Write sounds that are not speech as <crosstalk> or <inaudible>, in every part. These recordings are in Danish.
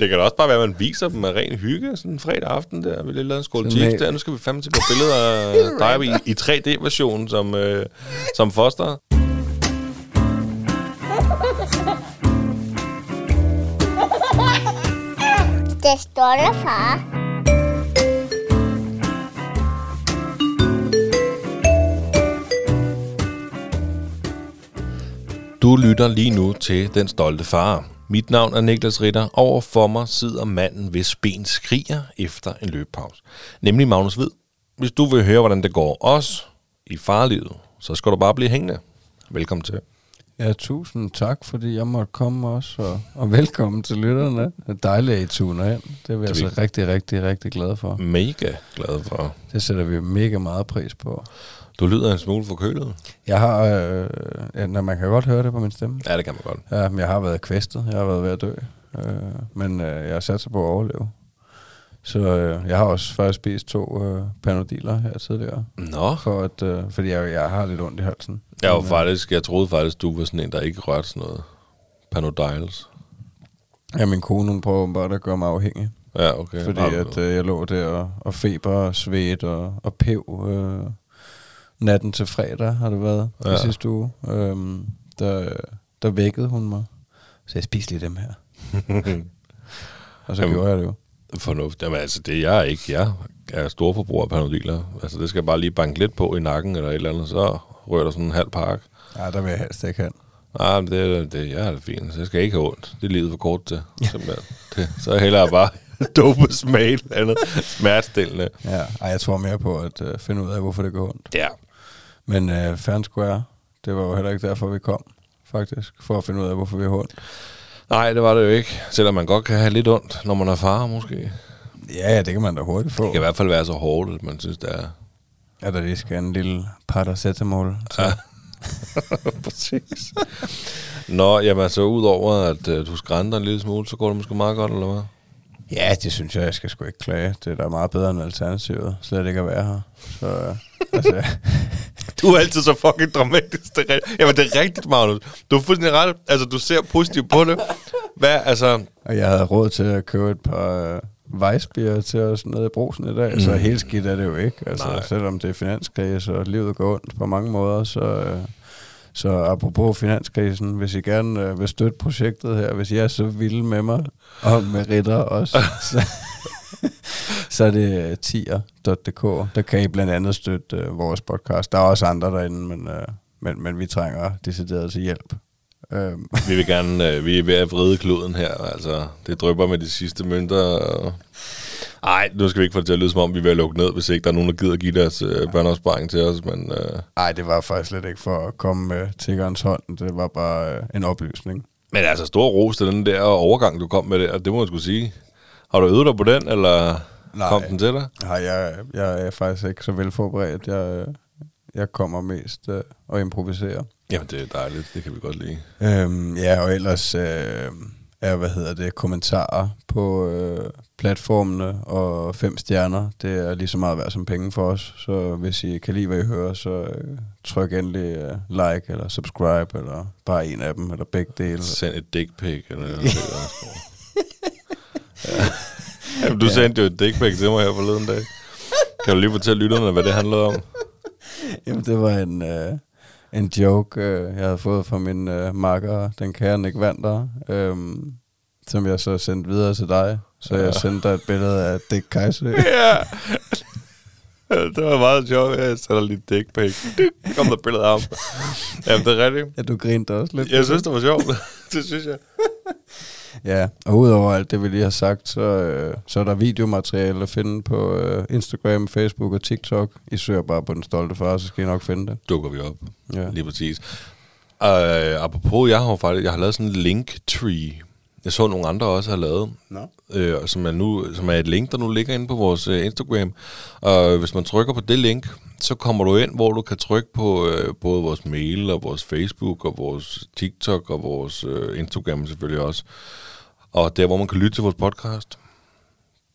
Det kan da også bare være, at man viser dem med ren hygge, sådan en fredag aften der, vi lige lavet en skål chips der. Nu skal vi fandme til på billeder af <laughs> dig i, i 3D-version som, øh, som foster. Det står der, far. Du lytter lige nu til Den Stolte Far. Mit navn er Niklas Ritter. Over for mig sidder manden, hvis ben skriger efter en løbepause. Nemlig Magnus Hvid. Hvis du vil høre, hvordan det går os i farlivet, så skal du bare blive hængende. Velkommen til. Ja, tusind tak, fordi jeg måtte komme også, og, og velkommen til lytterne. Det er dejligt, at I tuner ind. Det er vi Det altså vi. rigtig, rigtig, rigtig glade for. Mega glad for. Det sætter vi mega meget pris på. Du lyder en smule forkølet. Jeg har, øh, når man kan godt høre det på min stemme. Ja, det kan man godt. Ja, men jeg har været kvæstet. Jeg har været ved at dø. Øh, men øh, jeg sat sig på at overleve. Så øh, jeg har også faktisk spist to øh, panodiler her tidligere. Nå. For at, øh, fordi jeg, jeg har lidt ondt i halsen. Jeg, var Men, øh, faktisk, jeg troede faktisk, du var sådan en, der ikke rørte sådan noget Panodiles. Ja, min kone hun prøver bare at gøre mig afhængig. Ja, okay. Fordi Nå, at øh, jeg lå der og, og feber og svedt og, og pev øh, natten til fredag har det været ja. I sidste uge. Øhm, der, der vækkede hun mig. Så jeg spiste lige dem her. <laughs> og så Jamen. gjorde jeg det jo. Fornuft. Jamen altså, det er jeg ikke. Jeg er storforbruger af Panodiler. Altså, det skal jeg bare lige banke lidt på i nakken eller et eller andet, så rører der sådan en halv pakke. Ja, der vil jeg helst ikke hen. Nej, men det, det, jeg er det fint. Så jeg skal ikke have ondt. Det er livet for kort til. Simpelthen. Det, så er hellere bare <laughs> dope smag eller andet smertestillende. Ja, ej, jeg tror mere på at øh, finde ud af, hvorfor det går ondt. Ja. Men øh, Fair Square, det var jo heller ikke derfor, vi kom, faktisk. For at finde ud af, hvorfor vi har ondt. Nej, det var det jo ikke. Selvom man godt kan have lidt ondt, når man er far, måske. Ja, det kan man da hurtigt få. Det kan i hvert fald være så hårdt, at man synes, det er... Ja, der lige skal en lille paracetamol. Ja. <laughs> Præcis. Nå, jamen så udover at uh, du skrænter en lille smule, så går det måske meget godt, eller hvad? Ja, det synes jeg, jeg skal sgu ikke klage. Det er da meget bedre end alternativet. Slet ikke at være her. Så, øh, altså, <laughs> Du er altid så fucking dramatisk. Det er. Jamen, det er rigtigt, Magnus. Du er fuldstændig ret. Altså, du ser positivt på det. Hvad, altså... og jeg havde råd til at købe et par øh, vejsbier til os nede i brosen i dag, mm. så helt skidt er det jo ikke. Altså, Nej. selvom det er finanskrise, og livet går ondt på mange måder, så... Øh, så apropos finanskrisen, hvis I gerne øh, vil støtte projektet her, hvis I er så vilde med mig, og med Ritter også, <laughs> så, så er det øh, tier.dk. Der kan I blandt andet støtte øh, vores podcast. Der er også andre derinde, men, øh, men, men vi trænger decideret til hjælp. Øhm, Vi vil gerne... Øh, vi er ved at vride kloden her. Altså, det drypper med de sidste mønter. Og... Ej, nu skal vi ikke få det til at lyde, som om vi er ved at lukke ned, hvis ikke der er nogen, der gider at give deres øh, børneopsparing til os. Men øh, Ej, det var faktisk slet ikke for at komme med tiggerens hånd. Det var bare øh, en oplysning. Men altså, stor ros til den der overgang, du kom med der, det må jeg skulle sige. Har du øvet dig på den, eller Nej. Nej. kom den til dig? Nej, jeg, jeg er faktisk ikke så velforberedt. Jeg, øh, jeg kommer mest øh, og improviserer. Jamen, det er dejligt. Det kan vi godt lide. Øhm, ja, og ellers øh, er, hvad hedder det, kommentarer på øh, platformene og fem stjerner. Det er lige så meget værd som penge for os. Så hvis I kan lide, hvad I hører, så øh, tryk endelig øh, like eller subscribe, eller bare en af dem, eller begge dele. Send et dick pic, eller noget. <laughs> ja. Jamen, du sendte jo et dick pic til mig her forleden dag. Kan du lige fortælle lytterne, hvad det handlede om? Jamen, det var en, øh, en joke, øh, jeg havde fået fra min øh, makker, den kære Nick Vander, øh, som jeg så sendte videre til dig. Så jeg sendte dig et billede af Dick Kajsø. <laughs> ja. Det var meget sjovt. Jeg sender lige dick pic. Kom der et billede af ham. Jamen, det er rigtigt. Ja, du grinte også lidt. Jeg synes, det var sjovt. <laughs> Det synes jeg. Ja, og udover alt det, vi lige har sagt, så, øh, så er der videomateriale at finde på øh, Instagram, Facebook og TikTok. I søger bare på Den Stolte Far, så skal I nok finde det. Dukker vi op. Ja. Lige præcis. Uh, apropos, jeg har faktisk jeg har lavet sådan en link tree. Jeg så nogle andre også har lavet. Nå. øh, som, er nu, som er et link, der nu ligger inde på vores øh, Instagram. Og hvis man trykker på det link, så kommer du ind, hvor du kan trykke på øh, både vores mail og vores Facebook og vores TikTok og vores øh, Instagram selvfølgelig også. Og der, hvor man kan lytte til vores podcast.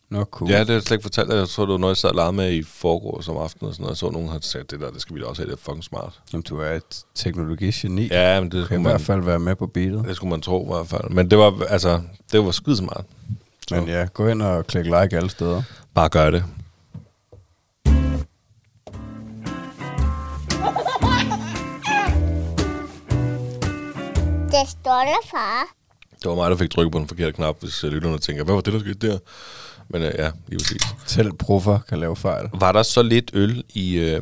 Nå, cool. Ja, det har jeg slet ikke fortalt. Jeg tror, det var noget, jeg sad og legede med i forgårs om aftenen og sådan noget. Jeg så nogen har sagt, det der, det skal vi da også have, det er fucking smart. Jamen, du er et teknologigeni. Ja, men det skulle i man, hvert fald være med på beatet. det skulle man tro i hvert fald. Men det var, altså, det var skide smart. Men ja, gå ind og klik like alle steder. Bare gør det. Det stolte far. Det var mig, der fik trykket på den forkerte knap, hvis øh, lytterne tænker, hvad var det, der skete der? Men øh, ja, lige præcis. Selv proffer kan lave fejl. Var der så lidt øl i, øh,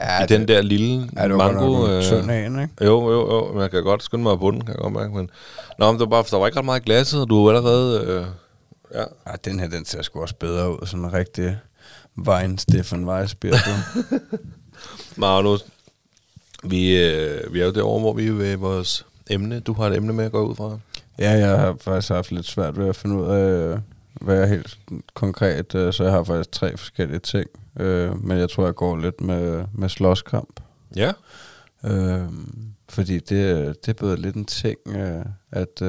Ja, i det- den der lille Ja, det var mango? øh, tynd ikke? Jo, jo, jo. Men jeg kan godt skynde mig på den, kan jeg godt mærke. Men... Nå, men det var bare, der var ikke ret meget i glasset, og du var allerede... Øh, ja. Ja, den her, den ser sgu også bedre ud. Sådan en rigtig Wein Stefan Weissbier. <laughs> Magnus, vi, øh, vi er jo derovre, hvor vi er ved vores emne. Du har et emne med at gå ud fra. Ja, jeg har faktisk haft lidt svært ved at finde ud af, hvad jeg helt konkret... øh, Så jeg har faktisk tre forskellige ting. Øh, Men jeg tror, jeg går lidt med, med slåskamp. Ja. Øh, fordi det, det er blevet lidt en ting, øh, at...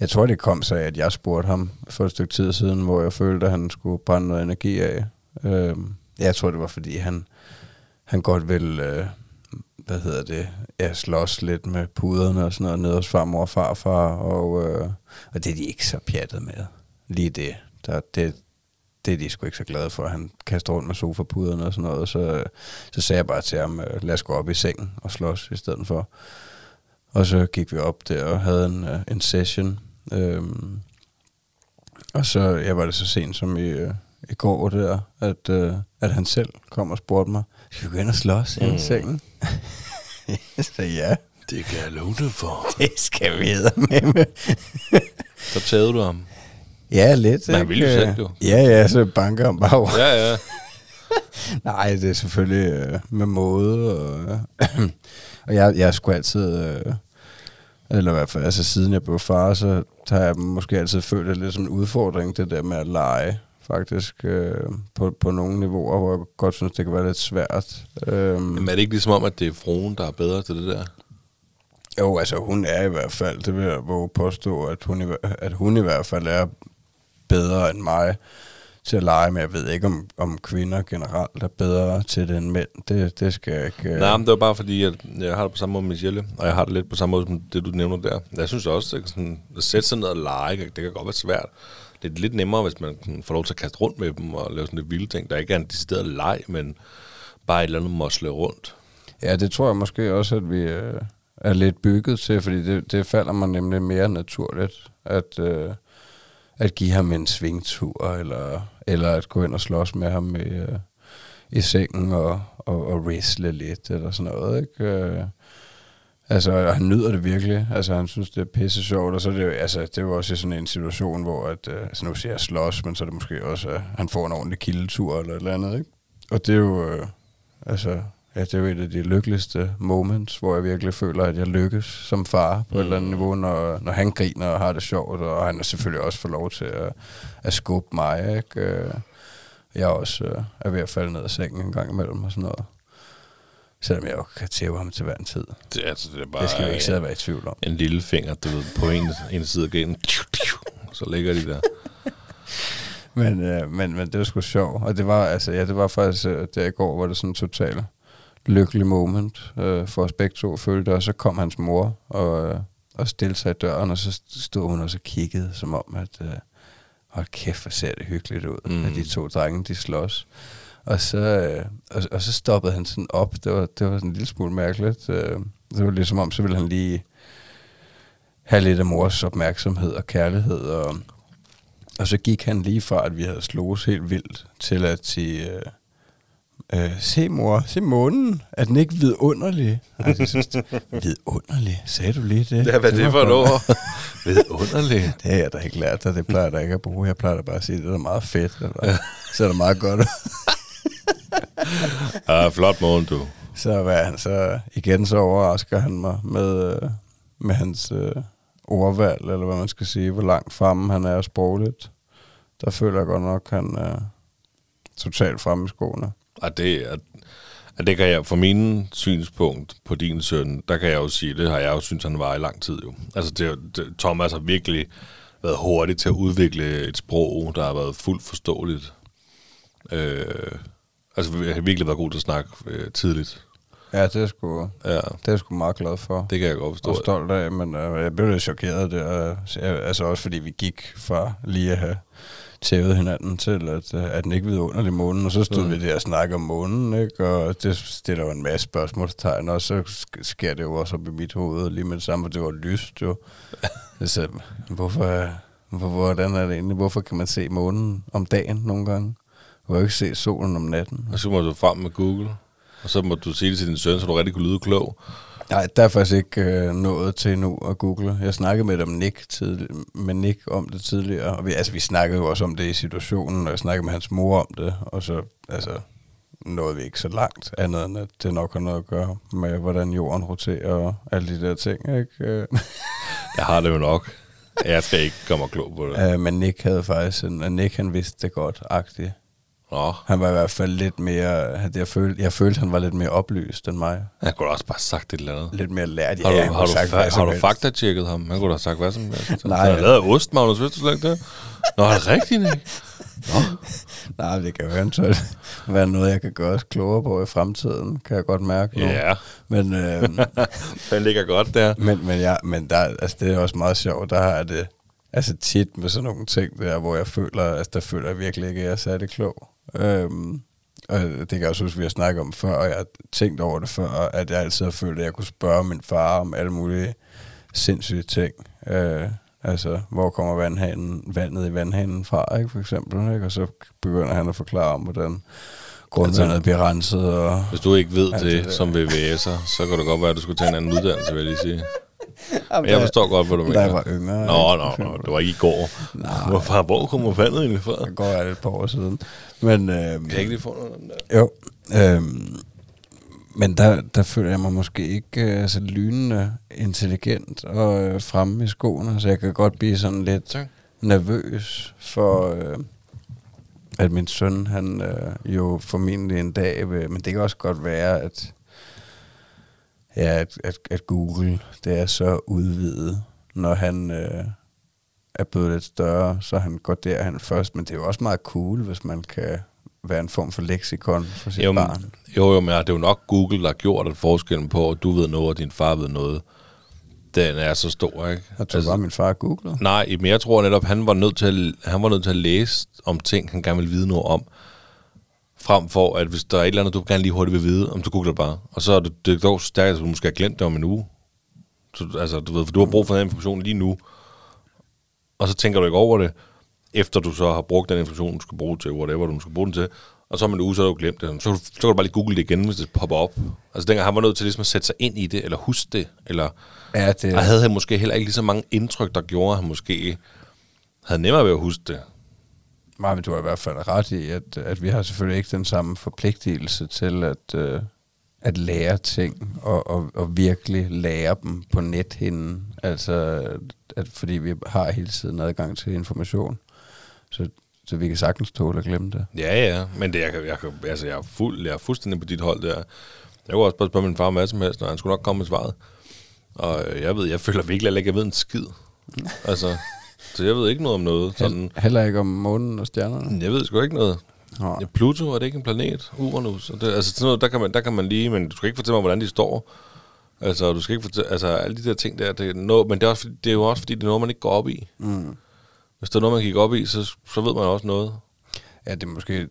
Jeg tror, det kom sig at jeg spurgte ham for et stykke tid siden, hvor jeg følte, at han skulle brænde noget energi af. Øh, jeg tror, det var, fordi han, han godt vil, øh, hvad hedder det, ja, slås lidt med puderne og sådan noget nede hos farmor og farfar, og, øh, og det er de ikke så pjattet med. Lige det. Der, det, det er de sgu ikke så glade for, at han kaster rundt med sofapuderne og sådan noget. Så, så sagde jeg bare til ham, øh, lad os gå op i sengen og slås i stedet for. Og så gik vi op der og havde en, øh, en session. Øhm, og så jeg var det så sent som i, øh, i går der, at, øh, at han selv kom og spurgte mig, skal vi gå ind og slås mm. i sengen? <laughs> så ja, Det kan jeg love dig for. <laughs> det skal vi med med. Så tagede du ham. Ja, lidt. Ikke? ville jo selv, jo. Ja, ja, så banker han bare over. Ja, ja. <laughs> Nej, det er selvfølgelig øh, med måde. Og, <clears throat> og jeg, jeg er sgu altid... Øh, eller i hvert fald, altså siden jeg blev far, så har jeg måske altid følt det lidt som en udfordring, det der med at lege, faktisk, øh, på, på nogle niveauer, hvor jeg godt synes, det kan være lidt svært. Øhm, Men er det ikke ligesom om, at det er fruen, der er bedre til det der? jo, altså hun er i hvert fald, det vil jeg våge påstå, at hun, i, at hun i hvert fald er bedre end mig til at lege, men jeg ved ikke, om, om kvinder generelt er bedre til det end mænd. Det, det skal jeg ikke... øh, Nej, men det var bare fordi, at jeg har det på samme måde med Michelle, og jeg har det lidt på samme måde som det, du nævner der. Jeg synes også, at sådan, at sætte sig ned og lege, det kan godt være svært. Det er lidt nemmere, hvis man sådan får lov til at kaste rundt med dem og lave sådan lidt vilde ting, der ikke er en decideret leg, men bare et eller andet mosle rundt. Ja, det tror jeg måske også, at vi øh, er lidt bygget til, fordi det, det falder mig nemlig mere naturligt, at, øh, at give ham en svingtur, eller, eller at gå ind og slås med ham i, øh, i sengen og, og, og wrestle lidt, eller sådan noget, ikke? Øh, Altså, og han nyder det virkelig. Altså, han synes, det er pisse sjovt, og så er det jo, altså, det er jo også sådan en situation, hvor, at, øh, altså, nu siger jeg slås, men så er det måske også, at han får en ordentlig kildetur, eller et eller andet, ikke? Og det er jo, øh, altså, ja, det er jo et af de lykkeligste moments, hvor jeg virkelig føler, at jeg lykkes som far på mm. et eller andet niveau, når, når han griner og har det sjovt, og han er selvfølgelig også får lov til at, at skubbe mig, ikke? Øh, Jeg er også øh, er ved at falde ned af sengen en gang imellem og sådan noget. Selvom jeg jo kan tæve ham til hver en tid. Det, altså, det er bare Det skal vi ikke sidde og være i tvivl om. en lille finger, du ved, på en, en side af ganen. Så ligger de der. <laughs> Men, øh, men, men det var sgu sjovt. Og det var, altså, ja, det var faktisk øh, der i går, hvor det sådan en total lykkelig moment øh, for os begge to følte. Og så kom hans mor og, øh, og stillede sig i døren, og så stod hun og så kiggede, som om, at øh, hold kæft, hvor ser det hyggeligt ud, mm. at de to drenge, de slås. Og så, øh, og, og så stoppede han sådan op. Det var, det var sådan en lille smule mærkeligt. Øh, det var ligesom om, så ville han lige have lidt af mors opmærksomhed og kærlighed. Og, og så gik han lige fra, at vi havde slået helt vildt, til at sige, øh, øh, se mor, se månen, er den ikke vidunderlig? Altså, jeg synes, det- vidunderlig, sagde du lige det? Ja, hvad er det var for et ord? <laughs> Vidunderligt. Det har jeg da ikke lært dig, det plejer jeg da ikke at bruge. Jeg plejer da bare at sige, det er meget fedt, eller så er det meget godt. <laughs> <laughs> Ja, flot morgen, du. Så, hvad, han, så igen så overrasker han mig med, øh, med hans øh, ordvalg, eller hvad man skal sige, hvor langt fremme han er sprogligt. Der føler jeg godt nok, at han er totalt fremme i skoene. Og det, at, at det kan jeg, fra min synspunkt på din søn, der kan jeg jo sige, det har jeg jo synes, han var i lang tid jo. Altså, det, det, Thomas har virkelig været hurtig til at udvikle et sprog, der har været fuldt forståeligt. Øh, altså, vi har virkelig været god til at snakke øh, tidligt. Ja, det er sgu, Ja, det er jeg sgu meget glad for. det kan jeg godt forstå. og stolt af, men øh, jeg blev lidt chokeret der. Altså også fordi vi gik fra lige at have tævet hinanden til, at, øh, at den ikke vidunderlig månen, og så stod mm. vi der og snakkede om månen, ikke? og det stiller jo en masse spørgsmålstegn, og så sk- sker det jo også op i mit hoved lige med det samme, og det var lyst jo. <laughs> så, hvorfor, hvor, hvordan er det egentlig? Hvorfor kan man se månen om dagen nogle gange? Kan jo ikke se solen om natten. Og så må du frem med Google, og så må du sige det til din søn, så du rigtig kunne lyde klog. Nej, der er faktisk ikke øh, nået til nu at google. Jeg snakkede med dem Nick, tidlig, med Nick om det tidligere, og vi, altså, vi snakkede jo også om det i situationen, og jeg snakkede med hans mor om det, og så altså, nåede vi ikke så langt, andet end at det nok har noget at gøre med, hvordan jorden roterer og alle de der ting, ikke? Øh, <laughs> Jeg har det jo nok. Jeg skal ikke komme klog på det. øh, men Nick havde faktisk en, Nick han vidste det godt, agtigt. Nå, Han var i hvert fald lidt mere, han- jeg følte, jeg følte, han var lidt mere oplyst end mig. jeg kunne også bare sagt et eller andet. Lidt mere lært. Har du, han har du, sagt fa- har du fakta-tjekket ham? Han kunne da have sagt hvad som helst. <laughs> Nej. Han har lavet ost, Magnus, vidste du slet ikke det? Nå, er det rigtigt, ikke? <laughs> Nej, det kan jo eventuelt <laughs> være noget, jeg kan gøre os klogere på i fremtiden, kan jeg godt mærke nu. Ja, Men, øh, den ligger godt der. men, men, ja, men der, altså, det er også meget sjovt, der har det altså tit med sådan nogle ting der, hvor jeg føler, altså der føler jeg virkelig ikke, at jeg er særlig klog. Øhm, og det kan jeg også huske, vi har snakket om før, og jeg har tænkt over det før, at jeg altid har følt, at jeg kunne spørge min far om alle mulige sindssyge ting. Øh, altså, hvor kommer vandhanen, vandet i vandhanen fra, ikke, for eksempel, ikke? og så begynder han at forklare om, hvordan grundvandet bliver renset, og Hvis du ikke ved det, det der. som VVS'er, så kan det godt være, at du skulle tage en anden uddannelse, vil jeg lige sige. Jeg forstår godt, hvad du da mener. jeg var yngre. Nå, nå, nå, det var ikke i går. Hvorfor, hvor kommer vandet egentlig fra? Det går jeg et par år siden. Men, øh, Kan jeg ikke lige få noget den der? Jo. Øhm, men der, der føler jeg mig måske ikke øh, så lynende intelligent og øh, fremme i skoene, så jeg kan godt blive sådan lidt Tak. nervøs for, øh, at min søn, han øh, jo formentlig en dag vil, men det kan også godt være, at, ja, at, at, at Google, det er så udvidet, når han øh, er blevet lidt større, så han går derhen først, men det er jo også meget cool, hvis man kan være en form for leksikon for sit Jo, barn. jo, jo, men det er jo nok Google, der har gjort at forskellen på, at du ved noget, og din far ved noget. Den er så stor, ikke? Jeg tror bare, min far googlede. Nej, men jeg tror netop, han var nødt til at, han var nødt til at læse om ting, han gerne ville vide noget om. Frem for, at hvis der er et eller andet, du gerne lige hurtigt vil vide, om du googler bare. Og så er det, det dog stærkt, at du måske har glemt det om en uge. Så, altså, du ved, for du har brug for den information lige nu. Og så tænker du ikke over det, efter du så har brugt den information, du skal bruge til, whatever du skal bruge den til. Og så om en uge, så har du glemt det. Så, så kan du bare lige google det igen, hvis det popper op. Altså dengang han var nødt til ligesom at sætte sig ind i det, eller huske det, eller... Ja, det Og havde han måske heller ikke lige så mange indtryk, der gjorde, at han måske havde nemmere ved at huske det. Nej, men du har i hvert fald ret i, at, at vi har selvfølgelig ikke den samme forpligtelse til at, øh, at lære ting og, og, og virkelig lære dem på nethinden. Altså, at, fordi vi har hele tiden adgang til information. Så, så vi kan sagtens tåle at glemme det. Ja, ja, men det, jeg, kan, jeg, kan, altså, jeg, er fuld, jeg er fuldstændig på dit hold der. Jeg kunne også bare spørge min far om hvad som helst, og han skulle nok komme med svaret. Og øh, jeg ved, jeg føler virkelig heller at jeg ved en skid. altså, så jeg ved ikke noget om noget. Sådan, Heller ikke om månen og stjernerne. jeg ved sgu ikke noget. Nå. Ja, Pluto, er det ikke en planet? Uranus? Og det, altså sådan noget, der kan, man, der kan man lige, men du skal ikke fortælle mig, hvordan de står. Altså, du skal ikke fortælle, altså alle de der ting der, det er, noget, men det er, også, det er jo også, fordi det er noget, man ikke går op i. Mm. Hvis der er noget, man gik op i, så, så ved man også noget. Ja, det er måske,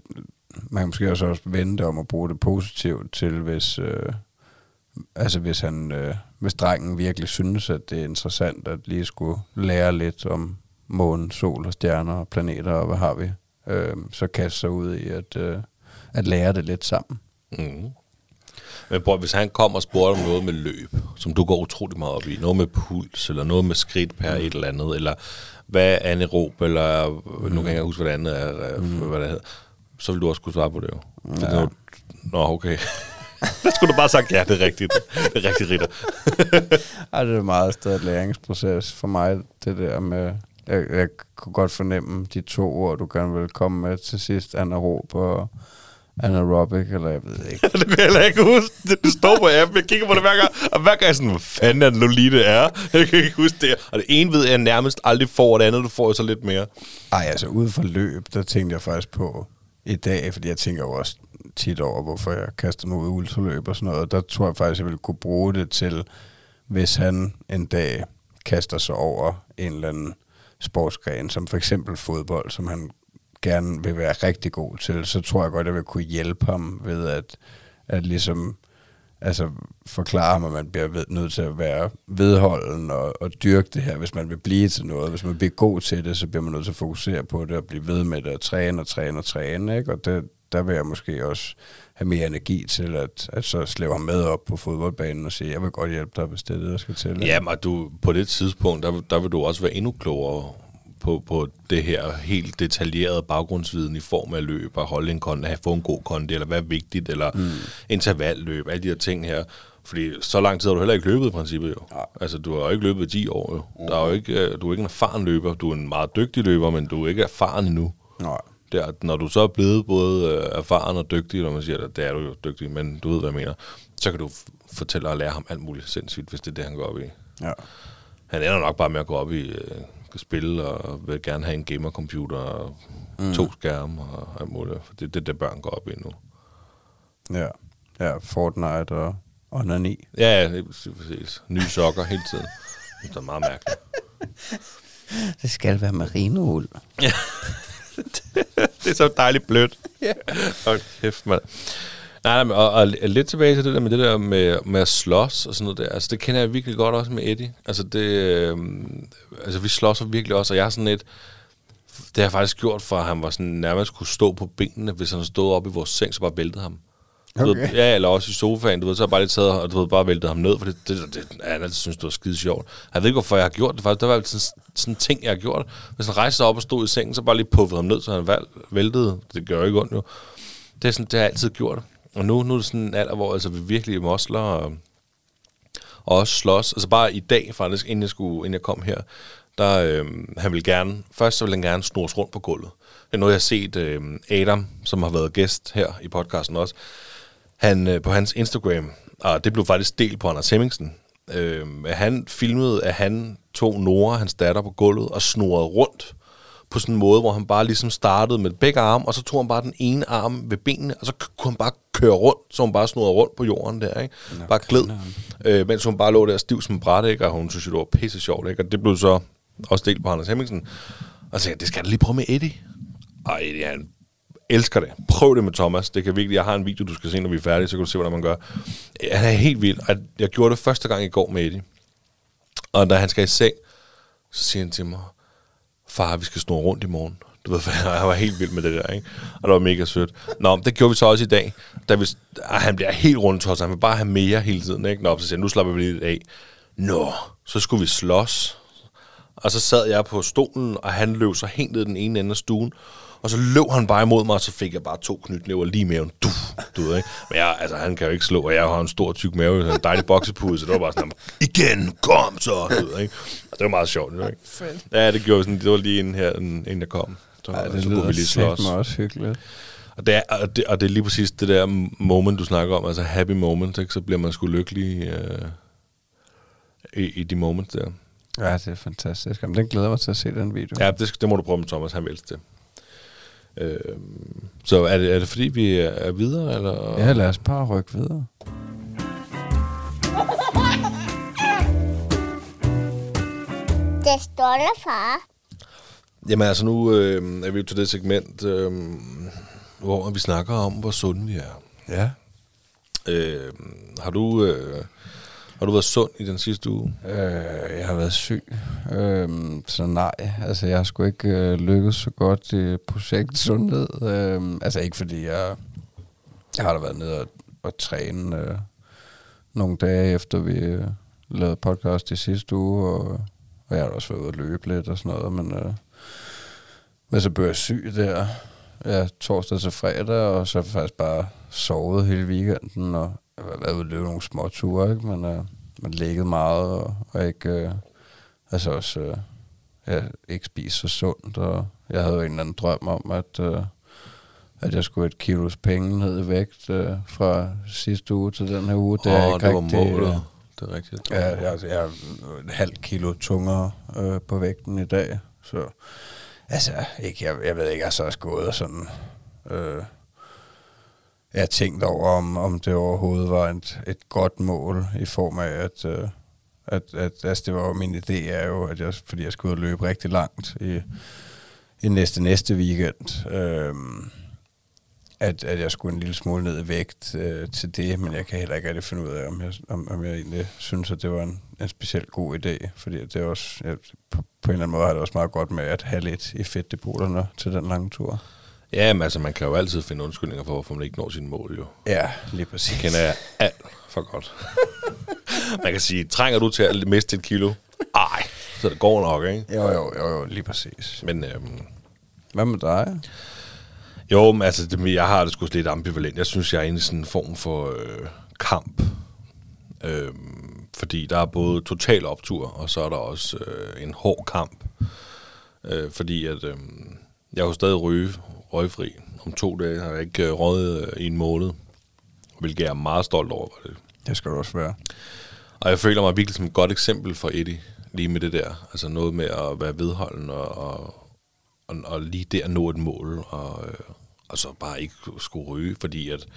man kan måske også, også vente om at bruge det positivt til, hvis, øh, altså hvis, han, øh, hvis drengen virkelig synes, at det er interessant at lige skulle lære lidt om månen, sol og stjerner og planeter og hvad har vi, øh, så kaste sig ud i at, øh, at lære det lidt sammen. Mm. Men bror, hvis han kom og spurgte om noget med løb, som du går utrolig meget op i, noget med puls, eller noget med skridt per et eller andet, eller hvad er anaerob, eller mm. nu kan jeg ikke huske, hvad det andet er, mm. hvad det hedder, så vil du også kunne svare på det jo. Ja. Det er, jo- nå, okay. <laughs> Der skulle du bare sagt, ja, det er rigtigt. Det er rigtigt, Ritter. Ej, det er meget stadig læringsproces for mig, det der med, jeg, jeg kunne godt fornemme de to ord, du gerne vil komme med til sidst, anaerob og anaerobic, eller jeg ved ikke. <laughs> det kan jeg heller ikke huske. Det, står på appen. Jeg kigger på det hver gang, og hver gang jeg sådan, hvad fanden er det det er? <laughs> Jeg kan ikke huske det. Og det ene ved jeg nærmest aldrig får, og det andet, du får jo så lidt mere. Ej, altså ude for løb, der tænkte jeg faktisk på i dag, fordi jeg tænker jo også tit over, hvorfor jeg kaster mig ud i ultraløb og sådan noget. Der tror jeg faktisk, jeg ville kunne bruge det til, hvis han en dag kaster sig over en eller anden sportsgren, som for eksempel fodbold, som han gerne vil være rigtig god til, så tror jeg godt, jeg vil kunne hjælpe ham ved at, at ligesom altså forklare ham, at man bliver ved, nødt til at være vedholden og, og dyrke det her, hvis man vil blive til noget. Hvis man bliver god til det, så bliver man nødt til at fokusere på det og blive ved med det og træne og træne og træne. Ikke? Og det, der vil jeg måske også have mere energi til at, at så slæve ham med op på fodboldbanen og sige, jeg vil godt hjælpe dig, hvis det er det, der skal til. Ja, men du, på det tidspunkt, der, der vil du også være endnu klogere på, på det her helt detaljerede baggrundsviden i form af løb, at holde en kondi, have få en god kondi, eller hvad er vigtigt, eller mm. intervalløb, alle de her ting her. Fordi så lang tid har du heller ikke løbet i princippet jo. Ja. Altså, du har jo ikke løbet i 10 år jo. Mm. Der er jo ikke, øh, du er ikke en erfaren løber. Du er en meget dygtig løber, men du er ikke erfaren endnu. Nej. Der, når du så er blevet både øh, erfaren og dygtig, når man siger det, det er du jo dygtig, men du ved, hvad jeg mener, så kan du fortælle og lære ham alt muligt sindssygt, hvis det er det, han går op i. Ja. Han ender nok bare med at gå op i øh, spille, og vil gerne have en gamercomputer, og mm. to skærme, og alt muligt. For det er det, der børn går op i nu. Ja, ja Fortnite og onani. Ja, ja, det er præcis. Nye sokker hele tiden. Det er meget mærkeligt. <laughs> Det skal være merinould. Ja. <laughs> det er så dejligt blødt. Ja. Hold kæft, mand. Nej, nej, og, og, lidt tilbage til det der med det der med, med at slås og sådan noget der. Altså, det kender jeg virkelig godt også med Eddie. Altså, det, øh, altså vi slås virkelig også, og jeg er sådan et... Det har jeg faktisk gjort, for at han var sådan nærmest kunne stå på benene, hvis han stod op i vores seng, så bare væltede ham. Okay. Du ved, ja, eller også i sofaen, du ved, så har jeg bare lidt taget og du ved, bare væltet ham ned, for det, det, det, ja, jeg synes, det var skide sjovt. Jeg ved ikke, hvorfor jeg har gjort det, faktisk. Det var sådan, sådan en ting, jeg har gjort. Hvis han rejste sig op og stod i sengen, så bare lige puffede ham ned, så han væltede. Det gør ikke ondt jo. Det er sådan, det har jeg altid gjort. Og nu, nu er det sådan en alder, hvor altså, vi virkelig mosler og, og også slås. Altså bare i dag faktisk, inden jeg, skulle, inden jeg kom her, der øh, han vil gerne, først så vil han gerne snurres rundt på gulvet. Det er noget, jeg har set øh, Adam, som har været gæst her i podcasten også, han, øh, på hans Instagram, og det blev faktisk delt på Anders Hemmingsen, øh, han filmede, at han tog Nora, hans datter, på gulvet og snurrede rundt på sådan en måde, hvor han bare ligesom startede med begge arme, og så tog han bare den ene arm ved benene, og så kunne han bare køre rundt, så hun bare snurrede rundt på jorden der, ikke? Nå, bare gled, øh, mens hun bare lå der stiv som bræt, ikke? Og hun synes det var pisse sjovt, ikke? Og det blev så også delt på Anders Hemmingsen. Og så sagde jeg, det skal jeg da lige prøve med Eddie. Og Eddie, han elsker det. Prøv det med Thomas. Det kan virkelig, jeg har en video, du skal se, når vi er færdige, så kan du se, hvordan man gør. Han er helt vild. Jeg gjorde det første gang i går med Eddie. Og da han skal i seng, så siger han til mig, far, vi skal snurre rundt i morgen. Du ved, <laughs> jeg var helt vild med det der, ikke? Og det var mega sødt. Nå, det gjorde vi så også i dag. Da vi, ah, han bliver helt rundt hos han vil bare have mere hele tiden, ikke? Nå, så siger nu slapper vi lidt af. Nå, så skulle vi slås. Og så sad jeg på stolen, og han løb så helt ned den ene ende af stuen. Og så løb han bare imod mig, og så fik jeg bare to knytnæver lige i maven. Du, du ved, ikke? Men jeg, altså, han kan jo ikke slå, og jeg har en stor, tyk mave, så en dejlig boksepude, så det var bare sådan, igen, kom så, du ved, ikke? Og det var meget sjovt, ikke? Ja, det gjorde sådan, det var lige inden her, inden jeg kom. Så, Ej, det så kunne vi lige slås. Det også hyggeligt. Og det, er, og, det, og det er lige præcis det der moment, du snakker om, altså happy moment, ikke? så bliver man sgu lykkelig øh, i, i de moments der. Ja, det er fantastisk. Jamen, den glæder mig til at se den video. Ja, det, det må du prøve med Thomas, han vil det. Øh, så er det, er det fordi, vi er videre? Eller? Ja, lad os bare rykke videre. Det står der, far. Jamen altså, nu øh, er vi jo til det segment, øh, hvor vi snakker om, hvor sunde vi er. Ja. Øh, har du... Øh, har du været sund i den sidste uge? Øh, jeg har været syg, øh, så nej. Altså, jeg har sgu ikke øh, lykkedes så godt i projekt sundhed. Øh, altså, ikke fordi jeg... Jeg har da været nede og, og træne øh, nogle dage efter vi øh, lavede podcast i sidste uge, og, og jeg har også været ude at løbe lidt og sådan noget, men, øh, men så blev jeg syg der ja, torsdag til fredag, og så faktisk bare sovet hele weekenden, og jeg har været ude løbe nogle små ture, ikke? men øh, man ligget meget, og, og ikke, Øh, altså også, uh, ja, ikke spise så sundt, og jeg havde jo en eller anden drøm om, at, uh, at jeg skulle et kilos penge ned i vægt uh, fra sidste uge til den her uge. Det, er ikke det var målet. Det er rigtigt. Ja, jeg, altså, jeg er et halvt kilo tungere uh, på vægten i dag, så altså, ikke, jeg, jeg ved ikke, jeg så også gået og sådan øh, jeg tænkt over, om, om det overhovedet var et, et godt mål i form af, at, øh, at, at altså det var jo min idé er jo, at jeg, fordi jeg skulle løbe rigtig langt i, i næste næste weekend, øh, at, at jeg skulle en lille smule ned i vægt øh, til det, men jeg kan heller ikke rigtig finde ud af, om jeg, om, om jeg egentlig synes, at det var en, en specielt god idé, fordi det er også, jeg, på, på en eller anden måde har det også meget godt med at have lidt i fedtdepoterne til den lange tur. Ja, men altså, man kan jo altid finde undskyldninger for, hvorfor man ikke når sine mål, jo. Ja, lige præcis. kender jeg alt for godt. <laughs> Man kan sige, trænger du til at miste et kilo? Ej, så det går nok, ikke? Jo, jo, jo, jo lige præcis. Men øhm, Hvad med dig? jo, men altså, det, jeg har det sgu lidt ambivalent. Jeg synes, jeg er inde i sådan en form for øh, kamp. Øhm, fordi der er både total optur, og så er der også øh, en hård kamp. Øh, fordi at øh, jeg er jo stadig ryge, røgfri. Om to dage har jeg ikke øh, røget øh, i en måned. Hvilket jeg er meget stolt over. Det. Det skal du også være. Og jeg føler mig virkelig som et godt eksempel for Eddie, lige med det der. Altså noget med at være vedholden og, og, og, og lige der nå et mål, og, øh, og så bare ikke skulle ryge, fordi at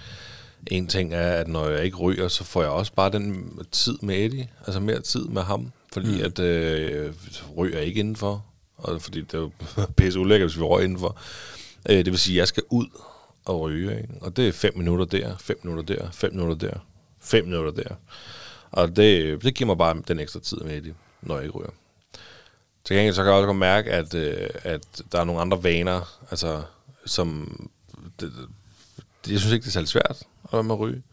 en ting er, at når jeg ikke ryger, så får jeg også bare den tid med Eddie, altså mere tid med ham, fordi mm. at øh, ryger jeg ikke indenfor, og fordi det er jo <laughs> pisse ulækkert, hvis vi røg indenfor. Øh, det vil sige, at jeg skal ud at ryge, ikke? og det er fem minutter der, fem minutter der, fem minutter der, fem minutter der. Og det, det giver mig bare den ekstra tid med det, når jeg ikke ryger. Til gengæld så kan jeg også godt mærke, at, øh, at der er nogle andre vaner, altså, som... Det, det, jeg synes ikke, det er særlig svært at være med at ryge.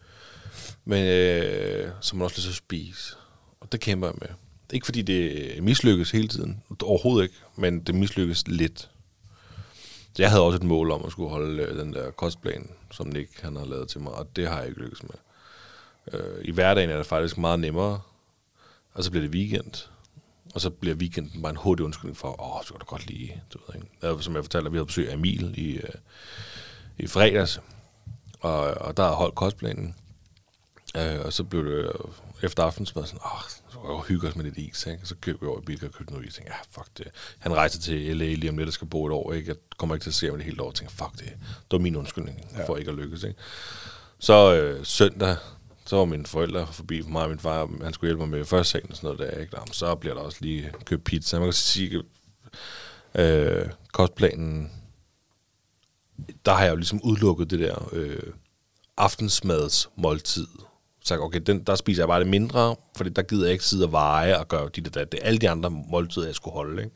Men øh, så man også lyst til at spise. Og det kæmper jeg med. Ikke fordi det mislykkes hele tiden. Overhovedet ikke. Men det mislykkes lidt. Så jeg havde også et mål om at skulle holde øh, den der kostplan, som Nick han har lavet til mig. Og det har jeg ikke lykkes med. Øh, I hverdagen er det faktisk meget nemmere, og så bliver det weekend. Og så bliver weekenden bare en hurtig undskyldning for, åh, så kan du godt lige, du ved ikke. Som jeg fortalte, at vi havde besøg af Emil i, øh, i fredags, og, og der har holdt kostplanen. Øh, og så blev det øh, efter aftensmad sådan, åh, så kan vi hygge os med lidt is, ikke? Så købte vi over i Bilka og købte noget is, og tænkte, ja, fuck det. Han rejser til LA lige om lidt og skal bo et år, ikke? Jeg kommer ikke til at se ham det hele år, og tænkte, fuck det. Det var min undskyldning ja. for ikke at lykkes, ikke? Så øh, søndag, så var mine forældre forbi for mig og min far, han skulle hjælpe mig med første og sådan noget der, ikke? Jamen, så bliver der også lige købt pizza. Man kan sige, øh, kostplanen, der har jeg jo ligesom udelukket det der øh, aftensmads sagt, okay, den, der spiser jeg bare det mindre, fordi der gider jeg ikke sidde og veje og gøre dit og dat. Det er alle de andre måltider, jeg skulle holde, ikke?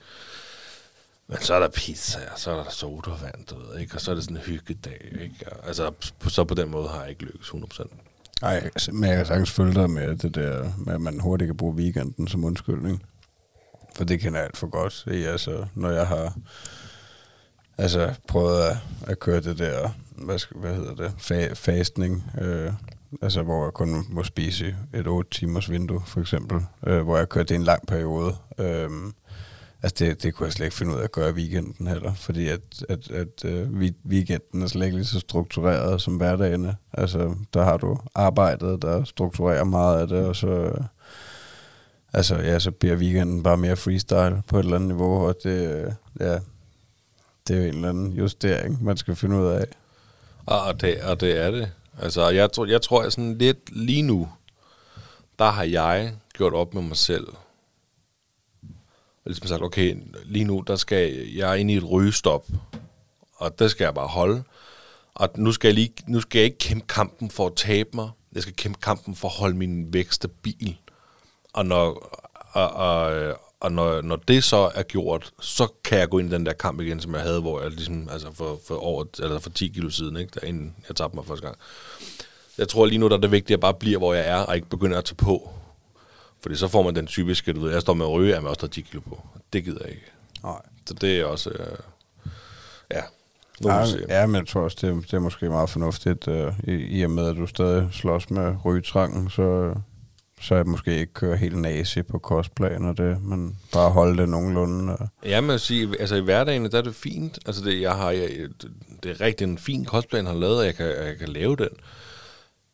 Men så er der pizza, og så er der sodavand, du ved, ikke? Og så er det sådan en hyggedag, ikke? Og, altså, på, så på den måde har jeg ikke lykkes 100%. Nej, altså, men jeg kan sagtens følge dig med det der, med at man hurtigt kan bruge weekenden som undskyldning. For det kender jeg alt for godt. Det er, altså, når jeg har altså, prøvet at, at køre det der, hvad, skal, hvad hedder det, fa- fastning, øh, altså hvor jeg kun må spise et 8 timers vindue, for eksempel, øh, hvor jeg kørte det i en lang periode. Øh, Altså det, det kunne jeg slet ikke finde ud af at gøre i weekenden heller, fordi at, at, at øh, weekenden er slet ikke lige så struktureret som hverdagene. Altså der har du arbejdet, der strukturerer meget af det, og så, altså, ja, så bliver weekenden bare mere freestyle på et eller andet niveau, og det, øh, ja, det er jo en eller anden justering, man skal finde ud af. Og det, og det er det. Altså, jeg, tror, jeg tror, jeg sådan lidt lige nu, der har jeg gjort op med mig selv, og ligesom sagt, okay, lige nu, der skal jeg er inde i et rygestop, og det skal jeg bare holde. Og nu skal jeg, lige, nu skal jeg ikke kæmpe kampen for at tabe mig. Jeg skal kæmpe kampen for at holde min vækst stabil. Og når, og, og, og når, når det så er gjort, så kan jeg gå ind i den der kamp igen, som jeg havde, hvor jeg ligesom, altså for, for, over, eller for 10 kilo siden, ikke, der inden jeg tabte mig første gang. Jeg tror lige nu, der er det vigtigt, at jeg bare bliver, hvor jeg er, og ikke begynder at tage på. Fordi så får man den typiske, du ved, jeg står med at ryge, man også tager 10 kilo på. Det gider jeg ikke. Nej. Så det er også, øh, ja, nu Ja, se. ja, men jeg tror også, det, det er måske meget fornuftigt, øh, i, i og med, at du stadig slås med rygetrangen, så, så jeg måske ikke kører helt nazi på kostplan og det, men bare holde det nogenlunde. Øh. Ja, men at sige, altså i hverdagen, der er det fint. Altså det, jeg har, jeg, det er rigtig en fin kostplan, jeg har lavet, og jeg kan, jeg kan lave den.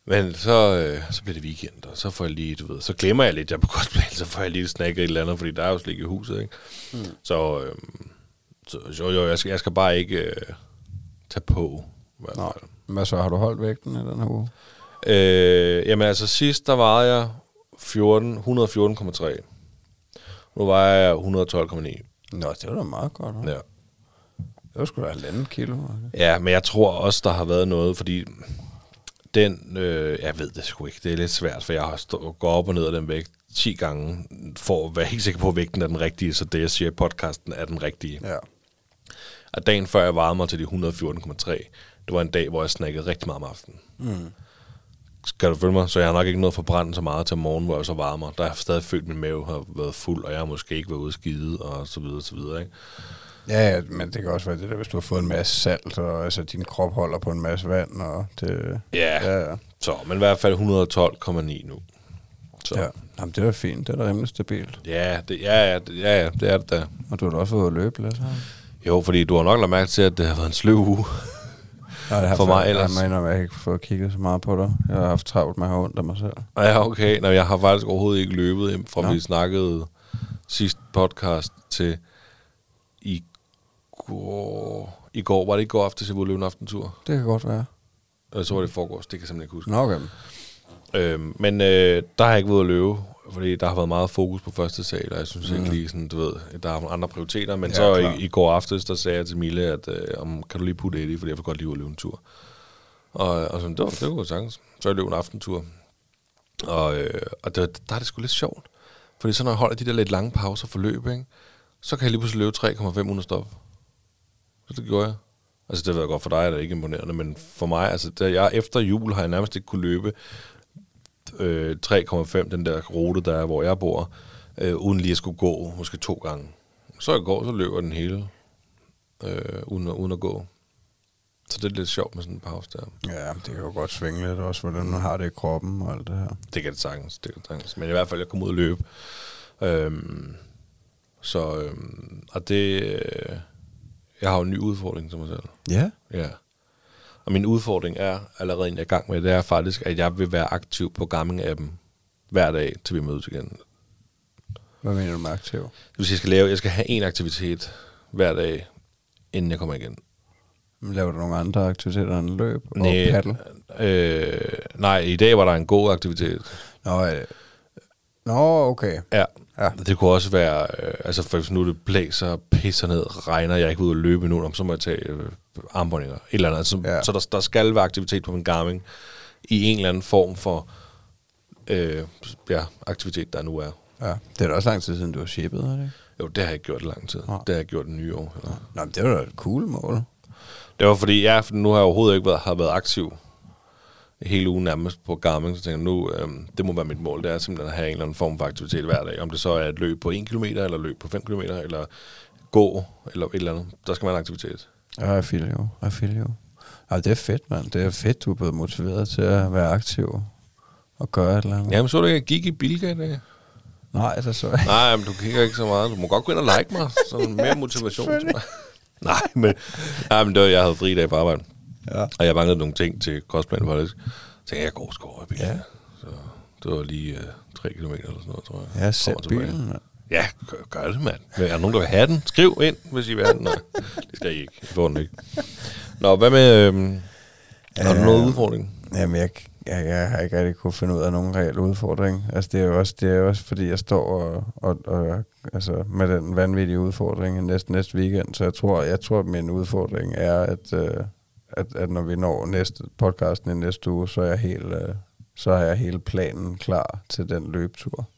Men så, øh, så bliver det weekend, og så får jeg lige, du ved, så glemmer jeg lidt, jeg er på kostplan, <laughs> så får jeg lige snakket et eller andet, fordi der er jo slik i huset, ikke? Mm. Så, øh, så jo, jo, jeg skal, jeg skal bare ikke øh, tage på hvert Nå, fald. hvad så? Har du holdt vægten i den her uge? Øh, jamen altså sidst, der vejede jeg 14, 114,3. Nu vejer jeg 112,9. Nå, det var da meget godt. Ja. Ja. Det var sgu da halvanden kilo. okay. ja, men jeg tror også, der har været noget, fordi den, øh, jeg ved det sgu ikke, det er lidt svært, for jeg har stå, gået op og ned af den vægt 10 gange, for at være <laughs> helt sikker på, at vægten er den rigtige, så det, jeg siger i podcasten, er den rigtige. Ja. Og dagen før jeg varede mig til de 114,3, det var en dag, hvor jeg snakkede rigtig meget om aftenen. Mm. Skal du følge mig? Så jeg har nok ikke noget forbrændt så meget til morgen, hvor jeg så varmer. Der har jeg stadig følt, at min mave har været fuld, og jeg har måske ikke været ude skide, og så videre, så videre, ikke? Ja, ja, men det kan også være det der, hvis du har fået en masse salt, og altså, din krop holder på en masse vand, og det... Ja. Ja, ja. Så, men i hvert fald 112,9 nu. Så. ja. Jamen, det er fint. Det er da rimelig stabilt. Ja, det, ja, ja, det, ja, ja, det er det da. Og du har da også ude at løbe lidt, her. Jo, fordi du har nok lagt mærke til, at det har været en sløv uge. Nej, For mig ellers. Jeg mener, at jeg ikke fået kigget så meget på dig. Jeg har haft travlt med at have ondt af mig selv. ja, okay. Nå, jeg har faktisk overhovedet ikke løbet, fra Nå. vi snakkede sidste podcast til i går. I går, var det i går aftes, jeg ville løbe en aftentur? Det kan godt være. Eller så var det i forgårs, det kan jeg simpelthen ikke huske. Nå, okay. Øhm, men øh, der har jeg ikke været at løbe, fordi der har været meget fokus på første sal, og jeg synes mm. ikke lige sådan, du ved, der er nogle andre prioriteter. Men Ja, så klar. i, i går aftes, der sagde jeg til Mille, at øh, om, kan du lige putte i, fordi jeg vil godt lige ud og løbe en tur. Og, og sådan, det var, det var sagtens. Så jeg løb en aftentur. Og, øh, og det, der er det sgu lidt sjovt. Fordi så når jeg holder de der lidt lange pauser for løb, ikke, så kan jeg lige pludselig løbe 3,5 uden at stoppe. Så det gjorde jeg. Altså det ved jeg godt for dig, er det ikke imponerende, men for mig, altså da jeg efter jul har jeg nærmest ikke kunne løbe øh, 3,5, den der rute, der er, hvor jeg bor, øh, uden lige at skulle gå måske to gange. Så jeg går, så løber den hele, øh, uden, uden at gå. Så det er lidt sjovt med sådan en pause der. Ja, det kan jo godt svinge lidt også, hvordan man har det i kroppen og alt det her. Det kan det sagtens, det kan det sagtens. Men i hvert fald, jeg kom ud og løbe. Øhm, så, øhm, og det, øh, jeg har jo en ny udfordring til mig selv. Ja? Ja. Og min udfordring er allerede en, jeg er i gang med, det er faktisk, at jeg vil være aktiv på Garmin-appen hver dag, til vi mødes igen. Hvad mener du med aktiv? Det vil sige, jeg skal, lave, jeg skal have en aktivitet hver dag, inden jeg kommer igen. Laver du nogle andre aktiviteter end løb og Næ, paddle? øh, nej, i dag var der en god aktivitet. Nå, øh, Nå, okay. Ja. Ja. Det kunne også være, øh, altså for hvis nu det blæser, pisser ned, regner, jeg er ikke ude at løbe nu, så må jeg tage øh, armbåndinger, et eller andet. Så, Ja. ja. så der, der skal være aktivitet på min Garmin i en eller anden form for øh, ja, aktivitet, der nu er. Ja. Det er da også lang tid siden, du har shippet, er det ikke? Jo, det har jeg gjort i lang tid. Nej. Det har jeg gjort i nye år. Eller. Nå, men det var da et cool mål. Det var fordi, ja, for nu har jeg overhovedet ikke været, har været aktiv hele ugen nærmest på Garmin, så tænker jeg, nu, øhm, det må være mit mål, det er simpelthen at have en eller anden form for aktivitet hver dag. Om det så er et løb på 1 km, eller løb på 5 km, eller gå, eller et eller andet. Der skal være en aktivitet. Ja, jeg feel jo. Jeg feel jo. Ja, det er fedt, mand. Det er fedt, du er blevet motiveret til at være aktiv og gøre et eller andet. Jamen, så du ikke, jeg gik i Bilka i dag? Nej, det så jeg. Nej, men du kigger ikke så meget. Du må godt gå ind og like mig, så mere motivation til mig. Nej, men, nej, men det var, jeg havde fri dag på arbejde. Ja. Og jeg manglede nogle ting til kostplan faktisk. Så tænkte jeg, jeg går sgu over i bilen. Ja. Ja. Så det var lige øh, 3 km eller sådan noget, tror jeg. Ja, sæt bilen, mand. Ja, gør, gør det, mand. Er der nogen, der vil have den? Skriv ind, hvis I vil have den. Nej, det skal I ikke. I får den ikke. Nå, hvad med... Øhm, har du Øh, noget udfordring? Jamen, jeg, jeg, jeg har ikke rigtig kunne finde ud af nogen reel udfordring. Altså, det er jo også, det er jo også fordi, jeg står og, og, og altså, med den vanvittige udfordring næste, næste weekend. Så jeg tror, jeg tror, at min udfordring er, at, øh, at, at når vi når næste podcasten i næste uge, så er jeg helt, øh, så har jeg hele planen klar til den løbetur.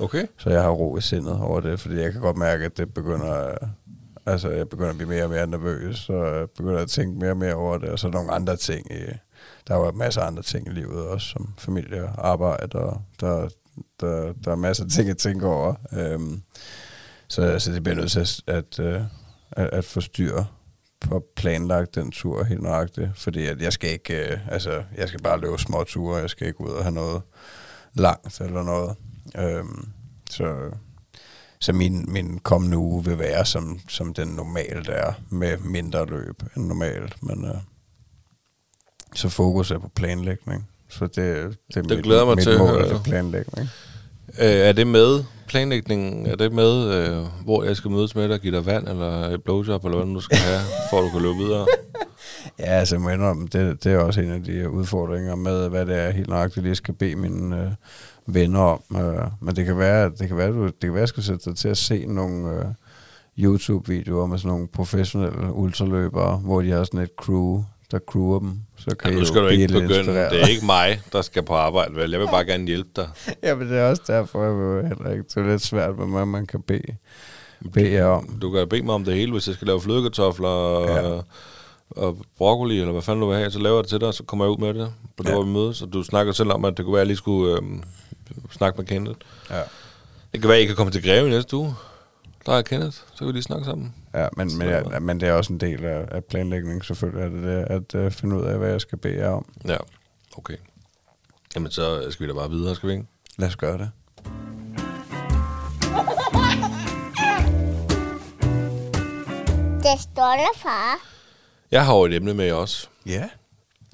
Okay. Så jeg har ro i sindet over det, fordi jeg kan godt mærke, at det begynder... Altså, jeg begynder at blive mere og mere nervøs, så jeg begynder at tænke mere og mere over det, og så nogle andre ting. I, der er jo masser af andre ting i livet også, som familie og arbejde, og der, der, der er masser af ting at tænke over. Øhm, så, så det bliver nødt til at, at, øh, at, at forstyrre på planlagt den tur helt nøjagtigt, fordi at jeg skal ikke, øh, altså, jeg skal bare løbe små ture, jeg skal ikke ud og have noget langt eller noget. Øhm, så så min, min kommende uge vil være, som, som den normalt er, med mindre løb end normalt. Men øh, så fokus er på planlægning. Så det, det er Det mit, glæder mig mit til mål, er planlægning. Øh, er det med planlægningen? Er det med, øh, hvor jeg skal mødes med dig give dig vand, eller et blowjob, eller hvad du skal have, for at du kan løbe videre? <laughs> Ja, altså, jeg indrømme, det, det er også en af de udfordringer med, hvad det er, helt nøjagtigt lige skal bede mine øh, venner om. Øh, men det kan være, det kan være, du, det kan være, jeg skal sætte dig til at se nogle øh, YouTube-videoer med sådan nogle professionelle ultraløbere, hvor de har sådan et crew, der crewer dem. Så kan Ja, nu skal du ikke begynde. inspireret. Det er ikke mig, der skal på arbejde, vel? Jeg vil bare gerne hjælpe dig. <laughs> Ja, men det er også derfor, jeg vil heller ikke. Det er lidt svært, hvad man kan bede, bede jer om. Du kan bede mig om det hele, hvis jeg skal lave flødekartofler og, Ja. ja. og broccoli, eller hvad fanden du vil have, så laver jeg det til dig, og så kommer jeg ud med det, på det, Ja. hvor vi mødes. Og du snakker selv om, at det kunne være, at jeg lige skulle øhm, snakke med Kenneth. Ja. Det kan være, at I kan komme til Greve næste uge. Der er Kenneth, så kan vi lige snakke sammen. Ja, men, men, ja, men det er også en del af, af planlægningen, selvfølgelig, er det det, at uh, finde ud af, hvad jeg skal bede jer om. Ja, okay. Jamen, så skal vi da bare videre, skal vi ikke? Lad os gøre det. Det står der, far. Jeg har jo et emne med også, Ja.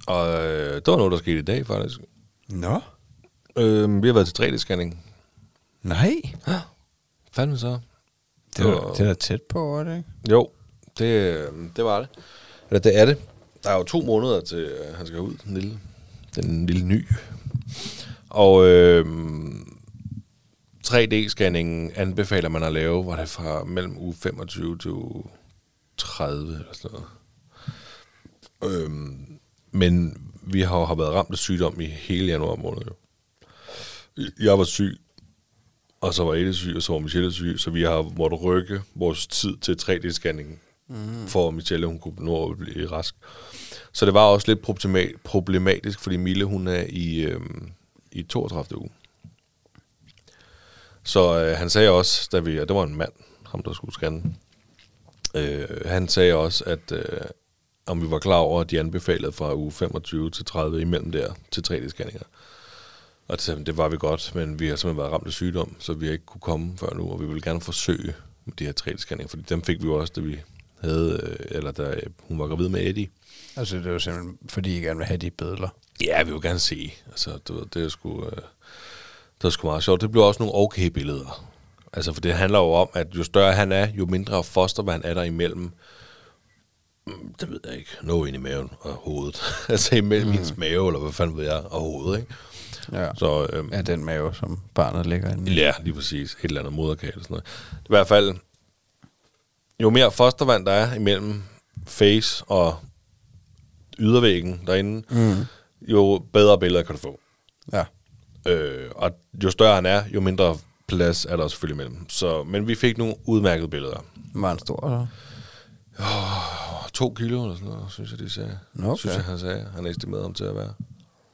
og øh, det var noget, der skete i dag, faktisk. Nå. Øh, vi har været til 3D-scanning. Nej. Fanden så? Det er, det er da tæt på, er det ikke? Jo, det, øh, det var det. Eller det er det. Der er jo to måneder til, øh, han skal ud, den lille, den lille ny. Og øh, 3D-scanningen anbefaler man at lave, var det fra mellem uge 25 til uge 30 eller sådan noget. Øhm, men vi har jo har været ramt af sygdom i hele januar måned. Jo. Jeg var syg, og så var Ede syg, og så var Michelle syg, så vi har måttet rykke vores tid til 3D-scanningen, mm. for at Michelle hun kunne nå at blive rask. Så det var også lidt problema- problematisk, fordi Mille hun er i, øhm, i 32. uge. Så øh, han sagde også, da vi, og det var en mand, ham der skulle scanne, øh, han sagde også, at øh, om vi var klar over, at de anbefalede fra uge 25 til 30 imellem der til 3D-scanninger. Og han, det var vi godt, men vi har simpelthen været ramt af sygdom, så vi har ikke kunne komme før nu, og vi vil gerne forsøge med de her 3D-scanninger, fordi dem fik vi jo også, da vi havde, øh, eller da hun var gravid med Eddie. Altså, det er jo simpelthen, fordi I gerne vil have de billeder. Ja, vi vil gerne se. Altså, du ved, det er sgu, øh, det er sgu meget sjovt. Det bliver også nogle okay billeder. Altså, for det handler jo om, at jo større han er, jo mindre fostervand er der imellem. Mm, Det ved jeg ikke. Noget ind i maven og hovedet. <laughs> altså imellem mm. hendes mave, eller hvad fanden ved jeg, og hovedet, ikke? Ja. Så, øhm, Ja, den mave, som barnet ligger inde i. Ja, lige præcis. Et eller andet moderkage eller sådan noget. I hvert fald, jo mere fostervand der er imellem face og ydervæggen derinde, Mm. jo bedre billeder kan du få. Ja. Øh, og jo større han er, jo mindre plads er der selvfølgelig imellem. Så, men vi fik nogle udmærkede billeder. Var han stor, eller? Og to kilo eller sådan noget, synes jeg, de sagde. Nå, okay. Synes jeg, han sagde. Han estimerede ham til at være.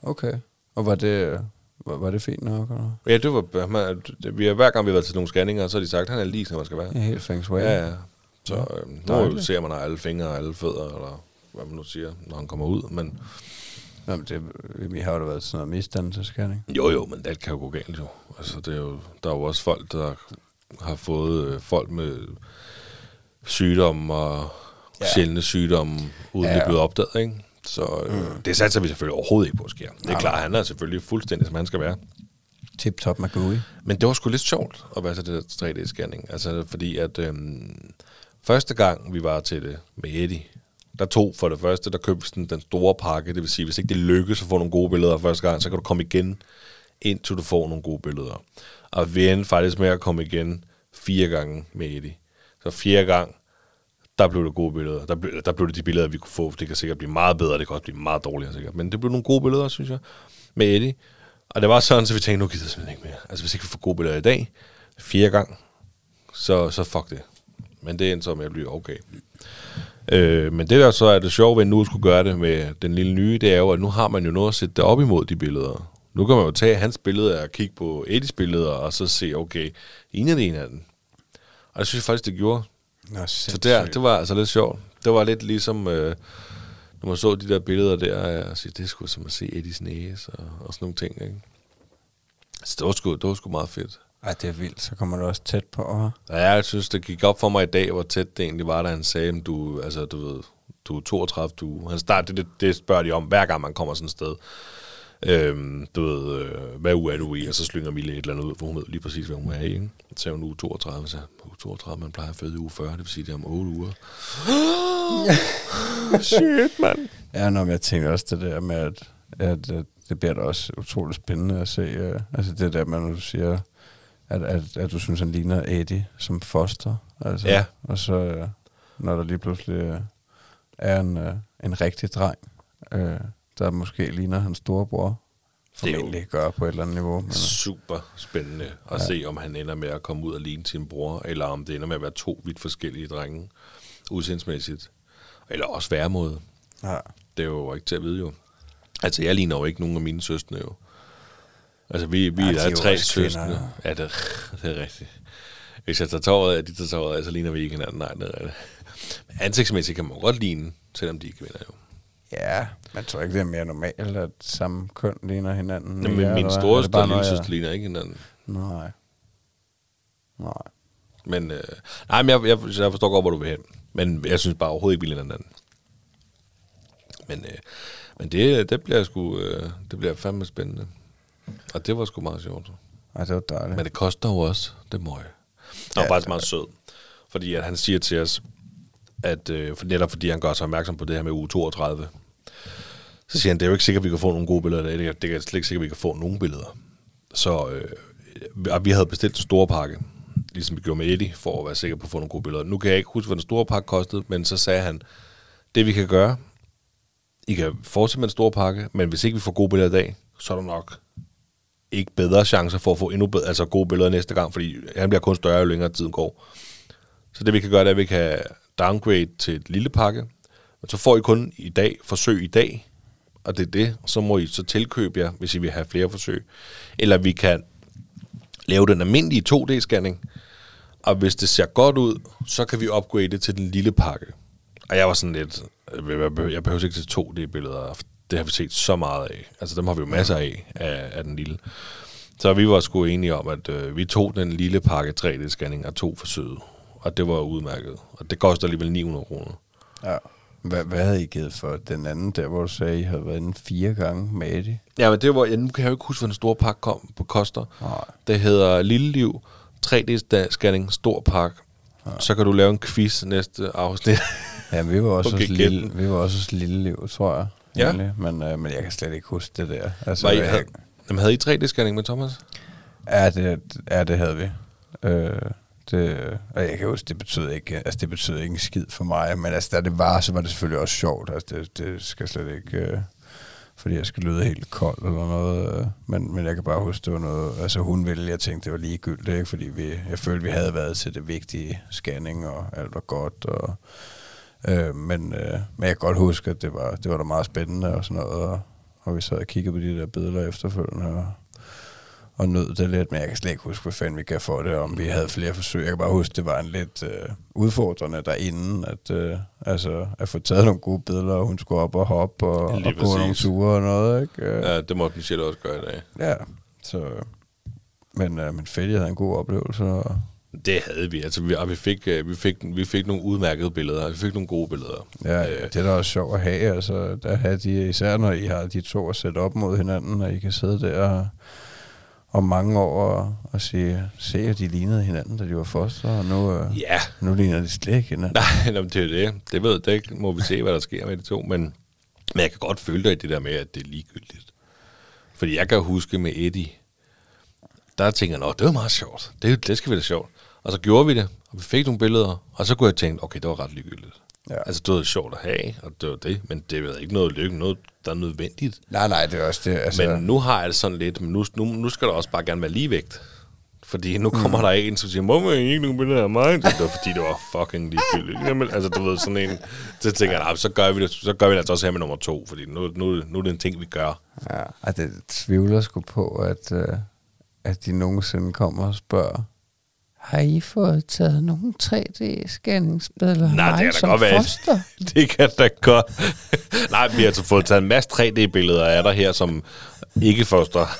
Okay. Og var det, var, var det fint nok, eller? Ja, det var... Man, det, vi har, hver gang vi har været til nogle scanninger, så har de sagt, at han er lige, som man skal være. Ja, helt feng shui. Ja, ja. Så øh, nu dejligt. ser man alle fingre og alle fødder, eller hvad man nu siger, når han kommer ud. Men Nå, men det, vi har jo da været sådan noget misdannelsescanning. jo, jo, men det kan jo gå galt jo. Altså, det er jo, der er jo også folk, der har fået øh, folk med sygdomme og ja. sjældne sygdomme, uden Ja. ja. det er blevet opdaget, ikke? Så øh, mm. det satser vi selvfølgelig overhovedet ikke på, sker. Det er klart, han er selvfølgelig fuldstændig, som han skal være. Tip-top Magui. Men det var sgu lidt sjovt at være til det der 3D-scanning. Altså, fordi at øhm, første gang, vi var til det med Eddie, der tog for det første, der købte sådan den store pakke. Det vil sige, hvis ikke det lykkes at få nogle gode billeder første gang, så kan du komme igen, indtil du får nogle gode billeder. Og vi endte faktisk med at komme igen fire gange med Eddie. Så fjerde gang, der blev det gode billeder. Der blev, der blev det de billeder, vi kunne få. Det kan sikkert blive meget bedre, det kan også blive meget dårligere sikkert. Men det blev nogle gode billeder, synes jeg, med Eddie. Og det var sådan, så vi tænkte, nu gider jeg simpelthen ikke mere. Altså hvis ikke vi får gode billeder i dag, fire gang, så, så fuck det. Men det endte så med at blive okay. Øh, men det der så er det sjove ved, at nu skulle gøre det med den lille nye, det er jo, at nu har man jo noget at sætte det op imod de billeder. Nu kan man jo tage hans billeder og kigge på Eddies billeder, og så se, okay, ligner det en af den? Og det synes jeg faktisk, det gjorde. Nå, Så der, det var altså lidt sjovt. Det var lidt ligesom, øh, når man så de der billeder der, og sige, det sgu som at se Eddies næse og, og sådan nogle ting, ikke? Så det var sgu, det var sgu meget fedt. Ej, det er vildt. Så kommer du også tæt på. Og... Ja, jeg synes, det gik op for mig i dag, hvor tæt det egentlig var, da han sagde, du, altså, du ved, du er 32, du... Han start, det, det, det spørger de om, hver gang man kommer sådan et sted. Øhm, du ved, øh, hvad uge er du i? Og så slynger Mille et eller andet ud, for hun ved lige præcis, hvad hun er i. Ikke? Så sagde hun uge 32, så uge 32, man plejer at føde i uge 40, det vil sige, det er om 8 uger. <gasps> Shit, mand. Ja, nå, men jeg tænker også det der med, at, at, at det bliver da også utroligt spændende at se. Uh, altså det der med, når du siger, at, at, at du synes, han ligner Eddie som foster. Altså, Ja. Og så, uh, når der lige pludselig uh, er en, uh, en rigtig dreng, uh, der måske ligner hans storebror, Det formentlig gør på et eller andet niveau. Men, Super spændende at ja. se, om han ender med at komme ud og ligne sin bror, eller om det ender med at være to vidt forskellige drenge, udsendsmæssigt. Eller også væremåde. ja. Det er jo ikke til at vide jo. Altså, jeg ligner jo ikke nogen af mine søstre jo. Altså, vi, vi Ja, er er tre søstre. Ja, det, det er rigtigt. Hvis jeg tager tåret af, de tager tåret af, så ligner vi ikke hinanden. Nej, det er rigtigt. Men ansigtsmæssigt kan man godt ligne, selvom de er kvinder jo. Ja, man tror ikke, det er mere normalt, at samme køn ligner hinanden. Jamen, mere, min store Er det bare og lille noget, jeg- søster ligner ikke hinanden. Nej. Nej. Men, øh, nej, men jeg, jeg, jeg forstår godt, hvor du vil hen. Men jeg synes bare overhovedet ikke, vi ligner hinanden. Men, øh, men det, det bliver sgu, øh, det bliver fandme spændende. Og det var sgu meget sjovt. Ej, det var dejligt. Men det koster jo også det møg. Han var Ja, faktisk meget sød. Fordi at han siger til os, at øh, for netop fordi han gør sig opmærksom på det her med uge 32, så siger han, det er jo ikke sikkert, at vi kan få nogle gode billeder af det. Det er- Det er slet ikke sikkert, at vi kan få nogle billeder. Så øh, og vi havde bestilt en stor pakke, ligesom vi gjorde med Eddie, for at være sikker på at få nogle gode billeder. Nu kan jeg ikke huske, hvad den store pakke kostede, men så sagde han, det vi kan gøre, I kan fortsætte med en stor pakke, men hvis ikke vi får gode billeder i dag, så er der nok ikke bedre chancer for at få endnu bedre, altså gode billeder næste gang, fordi han bliver kun større, jo længere tiden går. Så det vi kan gøre, det er, at vi kan downgrade til et lille pakke, men så får I kun i dag, forsøg i dag, og det er det, så må I så tilkøbe jer, hvis I vil have flere forsøg. Eller vi kan lave den almindelige 2D-scanning, og hvis det ser godt ud, så kan vi upgrade det til den lille pakke. Og jeg var sådan lidt, jeg behøver, ikke til 2D-billeder, det har vi set så meget af. Altså dem har vi jo masser af, af, af den lille. Så vi var sgu enige om, at øh, vi tog den lille pakke 3D-scanning og to forsøget. Og det var udmærket. Og det koster alligevel 900 kroner. Ja. Hvad, hvad havde I givet for den anden der, hvor du sagde, at I havde været inde fire gange med Eddie? Ja, men det var, ja, nu kan jeg jo ikke huske, hvad den store pakke kom på koster. Nej. Det hedder Lille Liv, 3D-scanning, stor pakke. Så kan du lave en quiz næste afsnit. <laughs> Ja, vi var også, Okay, gæt lille, vi var også hos lille liv, tror jeg. Ja. Men, øh, men jeg kan slet ikke huske det der. Altså, Var I, jeg, havde, jamen, havde I 3D-scanning med Thomas? ja, det, ja, det havde vi. Øh, det, øh, og jeg kan huske, det betød ikke, altså det betød ikke en skid for mig, men altså, da det var, så var det selvfølgelig også sjovt. Altså, det, det skal slet ikke, øh, fordi jeg skal lyde helt kold eller noget. Øh, men, men jeg kan bare huske, det var noget, altså hun ville, jeg tænkte, det var ligegyldigt, ikke? fordi vi, jeg følte, vi havde været til det vigtige scanning, og alt var godt, og Øh, men, øh, men jeg kan godt huske, at det var, det var da meget spændende og sådan noget, og, og vi sad og kiggede på de der billeder efterfølgende, og, og nød det lidt, men jeg kan slet ikke huske, hvad fanden vi kan få det, om vi havde flere forsøg. Jeg kan bare huske, det var en lidt øh, udfordrende derinde, at, øh, altså, at få taget nogle gode billeder, og hun skulle op og hoppe og, og gå nogle ture og noget, ikke? Øh, Ja, det måtte Michelle også gøre i dag. ja, så... Men, øh, men fedt, jeg havde en god oplevelse, og Det havde vi. Altså, vi, og vi, fik, øh, vi, fik, vi fik nogle udmærkede billeder. Vi fik nogle gode billeder. Ja, ja, det er da også sjovt at have, altså, der have de, især når I har de to at sætte op mod hinanden, og I kan sidde der om mange år og, og sige, se, at de lignede hinanden, da de var foster, og nu, øh, Ja, nu ligner de slet ikke hinanden. Nej, <laughs> nå, men det er det. Det ved det ikke. Må vi se, hvad der sker med de to. Men, men jeg kan godt føle dig i det der med, at det er ligegyldigt. Fordi jeg kan huske med Eddie, der tænker jeg, "Nå, det var meget sjovt. Det, det skal vi da sjovt. Og så gjorde vi det, og vi fik nogle billeder, og så kunne jeg tænke, okay, det var ret ligegyldigt. Ja. Altså, det var sjovt at have, og det var det, men det er ikke noget lykke, noget, der er nødvendigt. Nej, nej, det er også det. Altså, Men nu har jeg det sådan lidt, men nu, nu, nu skal der også bare gerne være ligevægt. Fordi nu kommer mm. der en, som siger, må man ikke nogen billeder af mig? Det var fordi, det var fucking ligegyldigt. Jamen, altså, du ved, sådan en... Så tænker jeg, "Nej, så gør vi det, så gør vi det altså også her med nummer to, fordi nu, nu, nu er det en ting, vi gør. ja, og det tvivler sgu på, at, øh, at de nogensinde kommer og spørger, har I fået taget nogle 3D-scanningsbilleder af Nej, det kan da som godt være. foster? <laughs> det kan da godt. <laughs> Nej, vi har altså fået taget en masse 3D-billeder af dig her, som ikke foster. <laughs>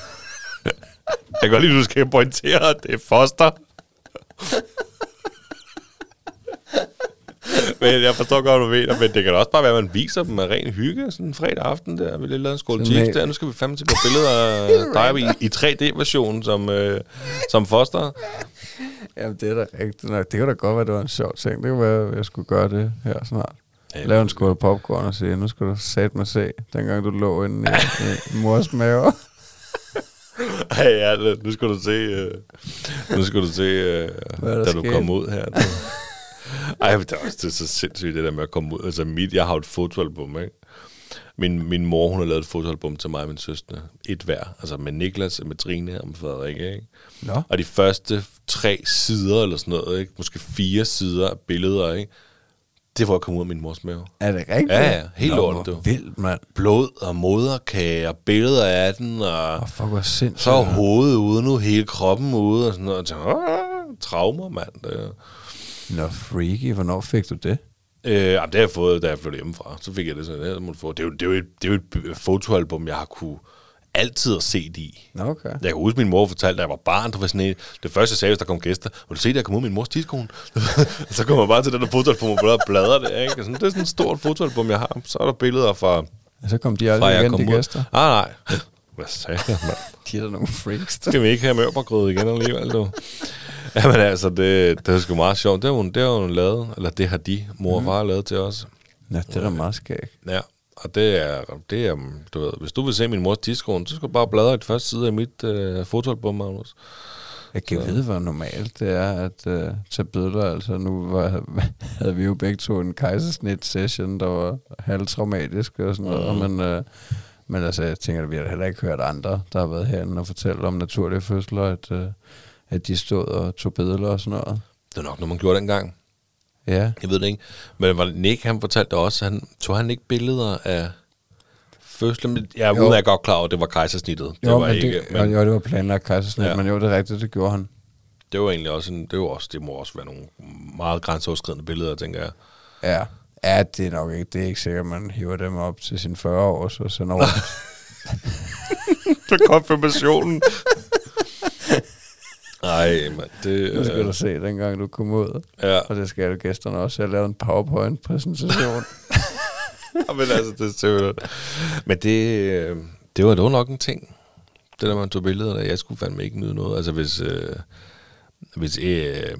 Jeg kan godt lide, at du skal pointere, at det er foster. Men jeg forstår godt, hvad du mener, men det kan også bare være, at man viser dem med ren hygge, sådan en fredag aften der, vi lige lavet en skål en- der. Nu skal vi fandme til på billeder af dig i, i 3D-version som, øh, som foster. Jamen, det er da rigtigt nok. Det kan da godt være, det var en sjov ting. Det kunne være, at jeg skulle gøre det her snart. Ja, Lav en skål popcorn og sige, nu skal du sat mig se, dengang du lå inde i, i mors mave. <laughs> Ej, ja, nu skal du se, uh, nu skal du se, uh, da du sket? kom ud her. Du. Ej, men det er også det er så sindssygt, det der med at komme ud. Altså, mit, jeg har et fotoalbum, ikke? Min, min mor, hun har lavet et fotoalbum til mig og min søster. Et hver. Altså med Niklas, med Trine og med Frederik, ikke? Nå. Og de første tre sider, eller sådan noget, ikke? måske fire sider af billeder, ikke? det var at komme ud af min mors mave. Er det rigtigt? Ja, ja, helt Nå, lortet, du. Vildt, mand. Blod og moderkage og billeder af den, og Åh, fuck, hvor sindssygt. så er hovedet ude nu, hele kroppen ude, og sådan noget. Og "Åh, traumer, mand. Det, Nå, freaky. Hvornår fik du det? øh, jamen, det har jeg fået, da jeg flyttede hjemmefra. Så fik jeg det sådan, det, må du få. det, er jo, det, er jo et, det er jo et fotoalbum, jeg har kunne altid have set i. Nå, okay. Jeg kan huske, min mor fortalte, da jeg var barn, der var sådan en, det første jeg sagde, hvis der kom gæster, vil du se, at jeg kom ud med min mors tidskone? <laughs> så kommer man bare til den der fotoalbum og bladrer- bladrer det, ikke? Sådan, det er sådan et stort fotoalbum, jeg har. Så er der billeder fra, Og så kom de aldrig igen, de ud. gæster. Ah, nej. Hvad sagde jeg, mand? <laughs> De er da nogle freaks. Skal vi ikke have mørbrød igen alligevel, du. Jamen altså, det, det er sgu meget sjovt. Det har hun, det har hun lavet, eller det har de, mor og far, lavet til os. Nå, det er da meget skægt. Ja, og det er, det er, du ved, hvis du vil se min mors tidskone, så skal du bare bladre et første side af mit øh, fotoalbum, Magnus. Jeg kan vide, hvor normalt det er at uh, tage billeder. Altså, nu var, <laughs> havde vi jo begge to en kejsersnit-session, der var halvtraumatisk og sådan noget. Mhm. Men, uh, men altså, jeg tænker, at vi har heller ikke hørt andre, der har været herinde og fortælle om naturlige fødsler, at, uh, at de stod og tog billeder og sådan noget. Det er nok noget, man gjorde dengang. Ja, Jeg ved det ikke. Men var det Nick, han fortalte også, han tog han ikke billeder af fødslen. Men Jeg er udmærket godt klar over, at det var kejsersnittet. Det jo, var men ikke, det, men jo, det var planlagt kejsersnit, Ja. men jo, det er rigtigt, det gjorde han. det var egentlig også, en, det, var også, det må også være nogle meget grænseoverskridende billeder, tænker jeg. Ja. Ja, det er nok ikke, det er ikke sikkert, at man hiver dem op til sine 40 år, så sender over. Til konfirmationen. Ej, man, det... Nu skal du se, dengang du kom ud. Ja, Og det skal alle gæsterne også. Jeg lavede en PowerPoint-præsentation. <laughs> men altså, det er simpelthen... Men det, øh, det var dog nok en ting. Det der, man tog billeder af. Jeg skulle fandme ikke nyde noget. Altså, hvis... Øh, hvis øh,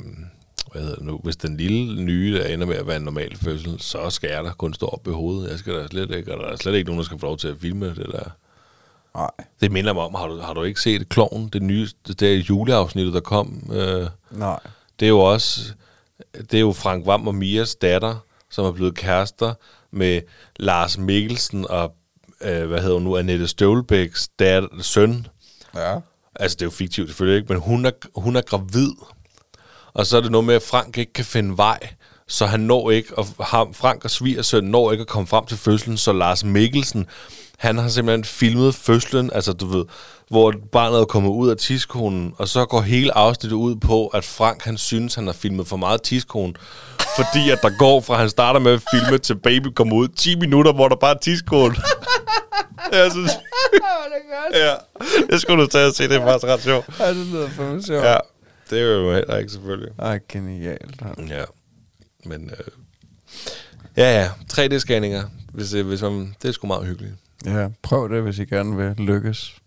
hvad hedder det nu, hvis den lille nye, der ender med at være en normal fødsel, så skal jeg da kun stå op i hovedet. Jeg skal da slet ikke, og der er slet ikke nogen, der skal få lov til at filme det der. Nej. Det minder mig om, har du, har du ikke set Kloven, det nye, det der juleafsnittet, der kom? Øh, Nej. det er jo også, det er jo Frank Vam og Mias datter, som er blevet kærester med Lars Mikkelsen og, øh, hvad hedder hun nu, Annette Støvlebæks datter, søn. Ja. Altså, det er jo fiktivt selvfølgelig ikke, men hun er, hun er gravid. Og så er det noget med, at Frank ikke kan finde vej, så han når ikke, og ham, Frank og svigersøn når ikke at komme frem til fødslen, så Lars Mikkelsen, han har simpelthen filmet fødslen, altså du ved, hvor barnet er kommet ud af tidskonen, og så går hele afsnittet ud på, at Frank han synes, han har filmet for meget tidskone, fordi at der går fra, han starter med at filme, til baby kommer ud, 10 minutter, hvor der bare er tidskone. <laughs> Jeg synes, ja, det skulle du tage og se, det er faktisk ret sjovt. Ja, det lyder for sjovt. Ja, det er jo heller ikke selvfølgelig. Ej, genialt. Ja, men øh, ja, ja, 3D-scanninger, hvis, øh, hvis man, det er sgu meget hyggeligt. Ja, prøv det, hvis I gerne vil lykkes.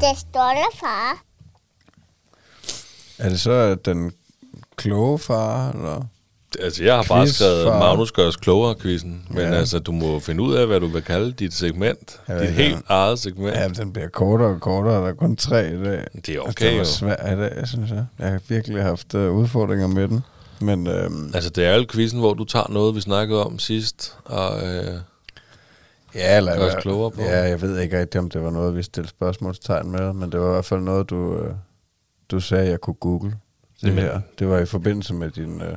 Det står der, far. Er det så at den kloge far, eller? Altså, jeg har bare Quiz skrevet for- Magnus gøres klogere quizzen, men Ja. altså, du må finde ud af, hvad du vil kalde dit segment. Jeg dit ved helt eget segment. Ja, den bliver kortere og kortere. Der er kun tre i dag. Det er Altså, okay, det var jo. svært i dag, synes jeg. Jeg har virkelig haft uh, udfordringer med den. Men øhm, Altså, det er jo quizzen, hvor du tager noget, vi snakkede om sidst, og øh, ja, eller, os klogere på. Ja, jeg ved ikke rigtig, om det var noget, vi stillede spørgsmålstegn med, men det var i hvert fald noget, du, øh, du sagde, jeg kunne google. Det her. Det var i forbindelse med din øh,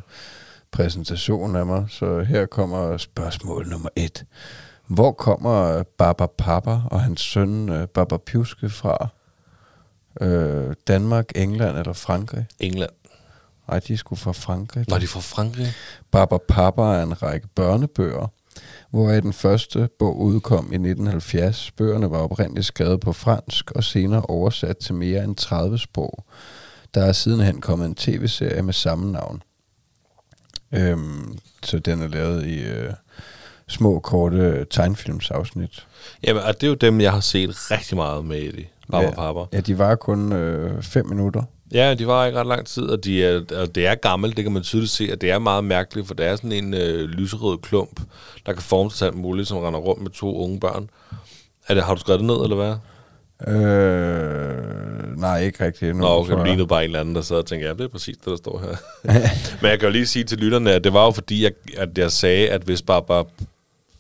præsentation af mig. Så her kommer spørgsmål nummer et. Hvor kommer øh, Baba Papa og hans søn øh, Baba Pjuske fra? Øh, Danmark, England eller Frankrig? England. Nej, de er sgu fra Frankrig. Når de er fra Frankrig. Baba Papa er en række børnebøger, hvoraf den første bog udkom i 1970. Bøgerne var oprindeligt skrevet på fransk og senere oversat til mere end 30 sprog. Der er sidenhen kommet en tv-serie med samme navn. Øhm, så den er lavet i øh, små, korte tegnfilmsafsnit. Jamen, og det er jo dem, jeg har set rigtig meget med i. Baba ja, Papa. Ja, de var kun øh, fem minutter. Ja, de var ikke ret lang tid, og, de er, og det er gammelt, det kan man tydeligt se, og det er meget mærkeligt, for det er sådan en øh, lyserød klump, der kan forme sig alt muligt, som render rundt med to unge børn. Er det, har du skrevet det ned, eller hvad? Øh, nej, ikke rigtig endnu. Nå, okay, det lignede bare en eller anden, der sad og tænkte, ja, det er præcis det, der står her. <laughs> Men jeg kan jo lige sige til lytterne, at det var jo fordi, jeg, at jeg sagde, at hvis Barbara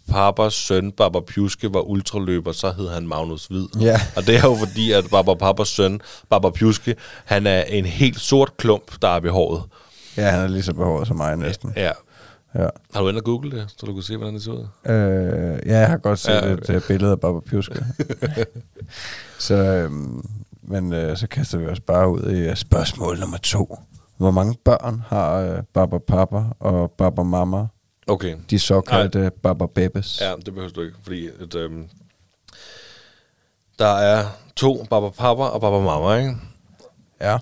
Papas søn, Barbara Pjuske, var ultraløber, så hed han Magnus Hvid. Ja. Og det er jo fordi, at Barbara Papas søn, Barbara Pjuske, han er en helt sort klump, der er ved håret. Ja, han er lige så behåret som mig næsten. Ja. Ja. Har du inde og google det, så du kan se, hvordan det ser ud? Øh, ja, jeg har godt set Ja, et øh, billede af Baba Pjuske. <laughs> så, øhm, men øh, så kaster vi os bare ud i øh, spørgsmål nummer to. Hvor mange børn har øh, Baba Papa og Baba Mama? Okay. De såkaldte Baba Bebes. Ja, det behøver du ikke, fordi at, øhm, der er to Baba Papa og Baba Mama, ikke? ja.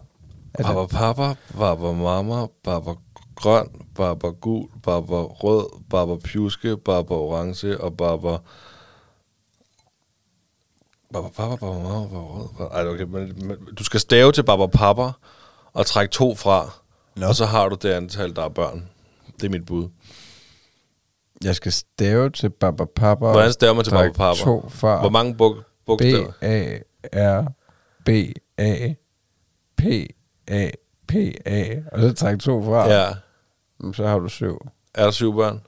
Er Baba det, Papa, Baba Mama, Baba Grøn, Baba Gul, Baba Rød, Baba Pjuske, Baba Orange og Baba... Baba Papa, Baba Mama, Baba Rød... Ej, okay, men, men, du skal stave til Baba Papa og trække to fra, Nå. og så har du det antal, der er børn. Det er mit bud. Jeg skal stave til Baba Papa. og Hvordan staver man til Baba Papa? To fra Hvor mange bog, bogstaver? B-A-R-B-A P-A-P-A Og så trække to fra. Ja. Så har du syv. Er der syv børn?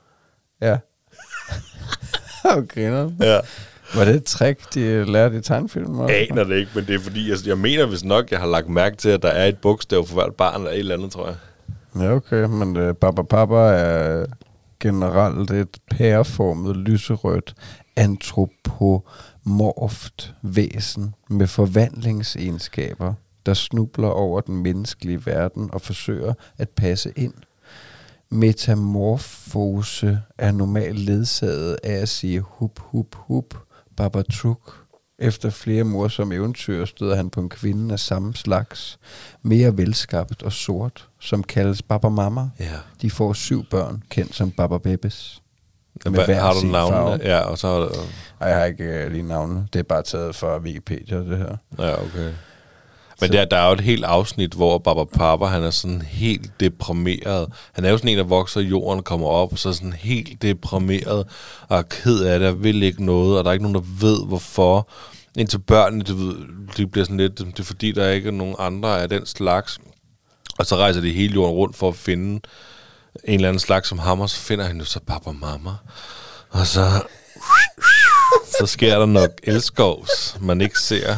Ja. <laughs> Hvor griner? Ja. Var det et trick, de lærte i tegnfilm? Jeg aner det ikke, men det er fordi, jeg, jeg mener hvis nok, jeg har lagt mærke til, at der er et bogstav for hvert barn eller et eller andet, tror jeg. Ja, okay, men uh, Baba Papa er generelt et pæreformet, lyserødt, antropomorft væsen med forvandlingsegenskaber, der snubler over den menneskelige verden og forsøger at passe ind. Metamorfose er normalt ledsaget af at sige hup, hup, hup, babatruk. Efter flere morsomme eventyr støder han på en kvinde af samme slags, mere velskabt og sort, som kaldes Baba Mama. Ja. De får syv børn, kendt som Baba Bebes. Med hver har du navnene? farve. Ja, og så har du... Ej, jeg har ikke uh, lige navnene. Det er bare taget fra Wikipedia, det her. Ja, okay. Men Så- der, der er jo et helt afsnit, hvor Baba Papa, han er sådan helt deprimeret. Han er jo sådan en, der vokser i jorden, kommer op, og så er sådan helt deprimeret, og er ked af det, og vil ikke noget, og der er ikke nogen, der ved, hvorfor. Indtil børnene, ved, de bliver sådan lidt, det er fordi, der ikke er nogen andre af den slags. Og så rejser de hele jorden rundt for at finde en eller anden slags som ham, og så finder han jo så Baba Mama. Og så, så sker der nok elskovs, man ikke ser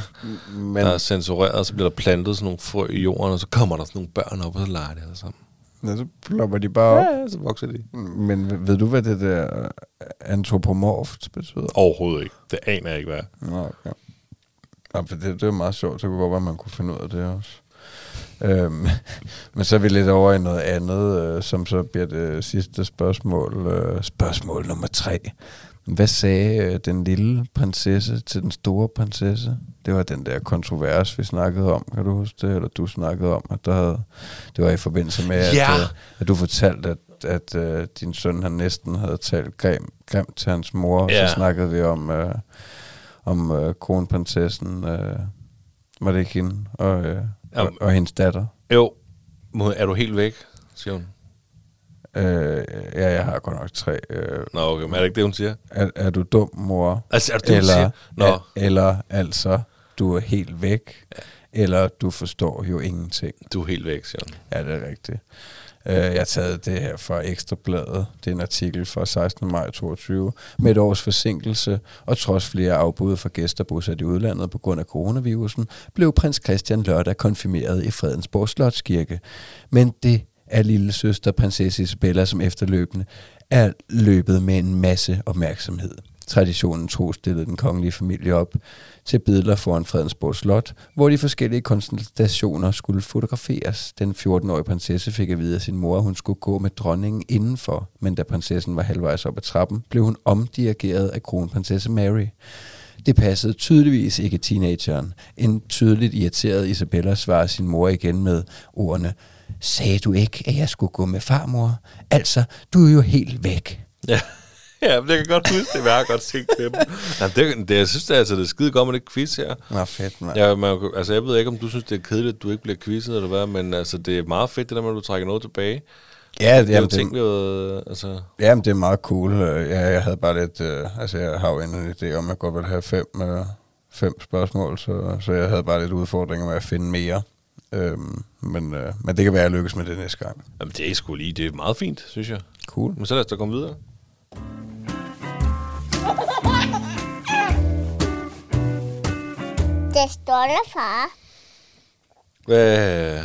Men, der er censureret, så bliver der plantet sådan nogle frø i jorden, og så kommer der sådan nogle børn op, og så leger de alle sammen. ja, så plopper de bare op. Ja, så vokser de. Men ved- du, hvad det der antropomorft betyder? Overhovedet ikke. Det aner jeg ikke, hvad. Nå, okay. Ja, for det, det er meget sjovt, så kunne godt være, at man kunne finde ud af det også. Øhm, <laughs> men så er vi lidt over i noget andet, øh, som så bliver det sidste spørgsmål. Øh, spørgsmål nummer tre. Hvad sagde øh, den lille prinsesse til den store prinsesse? Det var den der kontrovers, vi snakkede om. Kan du huske det? Eller du snakkede om, at der havde, det var i forbindelse med, at, Ja. øh, at du fortalte, at, at øh, din søn han næsten havde talt grim, grimt til hans mor. Og Ja. så snakkede vi om... Øh, om øh, kronprinsessen, øh, var det ikke hende, og, øh, og, Jamen. og hendes datter. Jo, er du helt væk, siger hun. Øh, ja, jeg har godt nok tre. Øh, Nå, okay, men er det ikke det, hun siger? er, er du dum, mor? Altså, er det det, hun eller, siger? Nå, er, eller altså, du er helt væk, eller du forstår jo ingenting. du er helt væk, siger hun. Ja, det er rigtigt. Øh, jeg har taget det her fra Ekstrabladet. Det er en artikel fra 16. maj 22. Med et års forsinkelse, og trods flere afbud fra gæster bosat i udlandet på grund af coronavirusen, blev prins Christian lørdag konfirmeret i Fredensborg Slotskirke. Men det er lille søster prinsesse Isabella, som efterløbende er løbet med en masse opmærksomhed. Traditionen tro stillede den kongelige familie op til billeder foran Fredensborg Slot, hvor de forskellige konstellationer skulle fotograferes. Den 14-årige prinsesse fik at vide af sin mor, at hun skulle gå med dronningen indenfor, men da prinsessen var halvvejs op ad trappen, blev hun omdirigeret af kronprinsesse Mary. Det passede tydeligvis ikke teenageren. En tydeligt irriteret Isabella svarede sin mor igen med ordene, Sagde du ikke, at jeg skulle gå med farmor? Altså, du er jo helt væk. <laughs> Ja. ja, men jeg kan godt huske det, men jeg har godt set dem. Ja, det, det, jeg synes, det er, altså, det er skide godt med det quiz her. Nå, fedt, mand. Ja, man, altså, jeg ved ikke, om du synes, det er kedeligt, at du ikke bliver quizzet, eller hvad, men altså, det er meget fedt, det der med, at du trækker noget tilbage. Ja, Det er jamen, ting, det, jo, altså... jamen, det er meget cool. Øh, Ja, jeg havde bare lidt... Øh, altså, jeg har jo en idé om, at jeg godt vil have fem, øh, fem spørgsmål, så, så jeg havde bare lidt udfordringer med at finde mere. Øhm, men, øh, men det kan være, at jeg lykkes med det næste gang. Jamen, det er sgu lige, det er meget fint, synes jeg. Cool. Men så lad os da komme videre. Det stolte far. Hvad,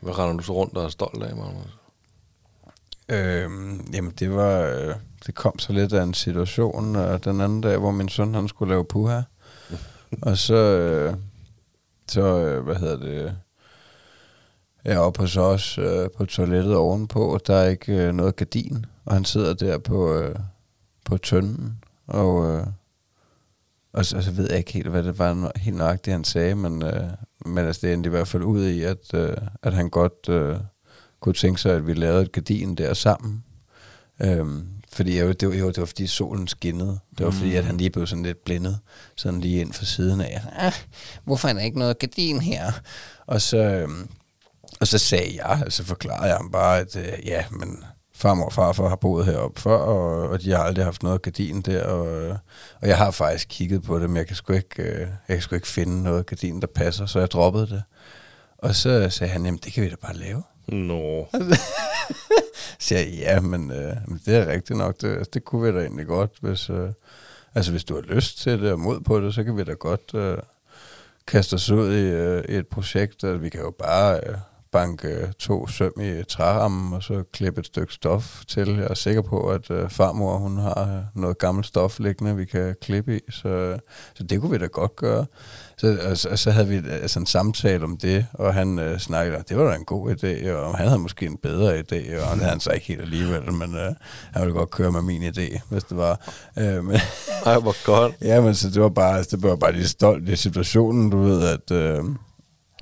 hvad render du så rundt og er stolt af, Magnus? Øhm, jamen, det var... Øh, det kom så lidt af en situation øh, den anden dag, hvor min søn, han skulle lave puha. <laughs> og så... Øh, så, øh, hvad hedder det... Jeg er oppe hos os øh, på toilettet ovenpå, og der er ikke øh, noget gardin. Og han sidder der på, øh, på tønden, og... Øh, og så, og så ved jeg ikke helt, hvad det var helt nøjagtigt, han sagde, men, øh, men altså, det endte i hvert fald ud i, at, øh, at han godt øh, kunne tænke sig, at vi lavede et gardin der sammen. Øhm, fordi jo, det, var, jo, det var fordi solen skinnede. Det var fordi, at han lige blev sådan lidt blindet, sådan lige ind for siden af. Ah, hvorfor er der ikke noget gardin her? Og så, øhm, og så sagde jeg, altså forklarede jeg ham bare, at øh, ja, men farmor og farfar har boet heroppe før, og, og de har aldrig haft noget gardin der, og, og jeg har faktisk kigget på det, men jeg kan sgu ikke, øh, jeg kan sgu ikke finde noget gardin, der passer, så jeg droppede det. Og så sagde han, jamen det kan vi da bare lave. Nå. <laughs> Så jeg, ja, men, øh, men det er rigtigt nok. Det, altså, det kunne vi da egentlig godt, hvis, øh, altså, hvis du har lyst til det og mod på det, så kan vi da godt øh, kaste os ud i, øh, i et projekt. Altså, vi kan jo bare øh, banke to søm i trærammen, og så klippe et stykke stof til. Jeg er sikker på, at øh, farmor hun har øh, noget gammelt stof liggende, vi kan klippe i, så, så det kunne vi da godt gøre. Så, og, så, og så havde vi altså en samtale om det, og han øh, snakkede det var da en god idé, og han havde måske en bedre idé, og det havde han så ikke helt alligevel, men øh, han ville godt køre med min idé, hvis det var. Øh, men, Ej, hvor godt. <laughs> ja, men så det var bare, det var bare lige stolt i situationen, du ved, at, øh,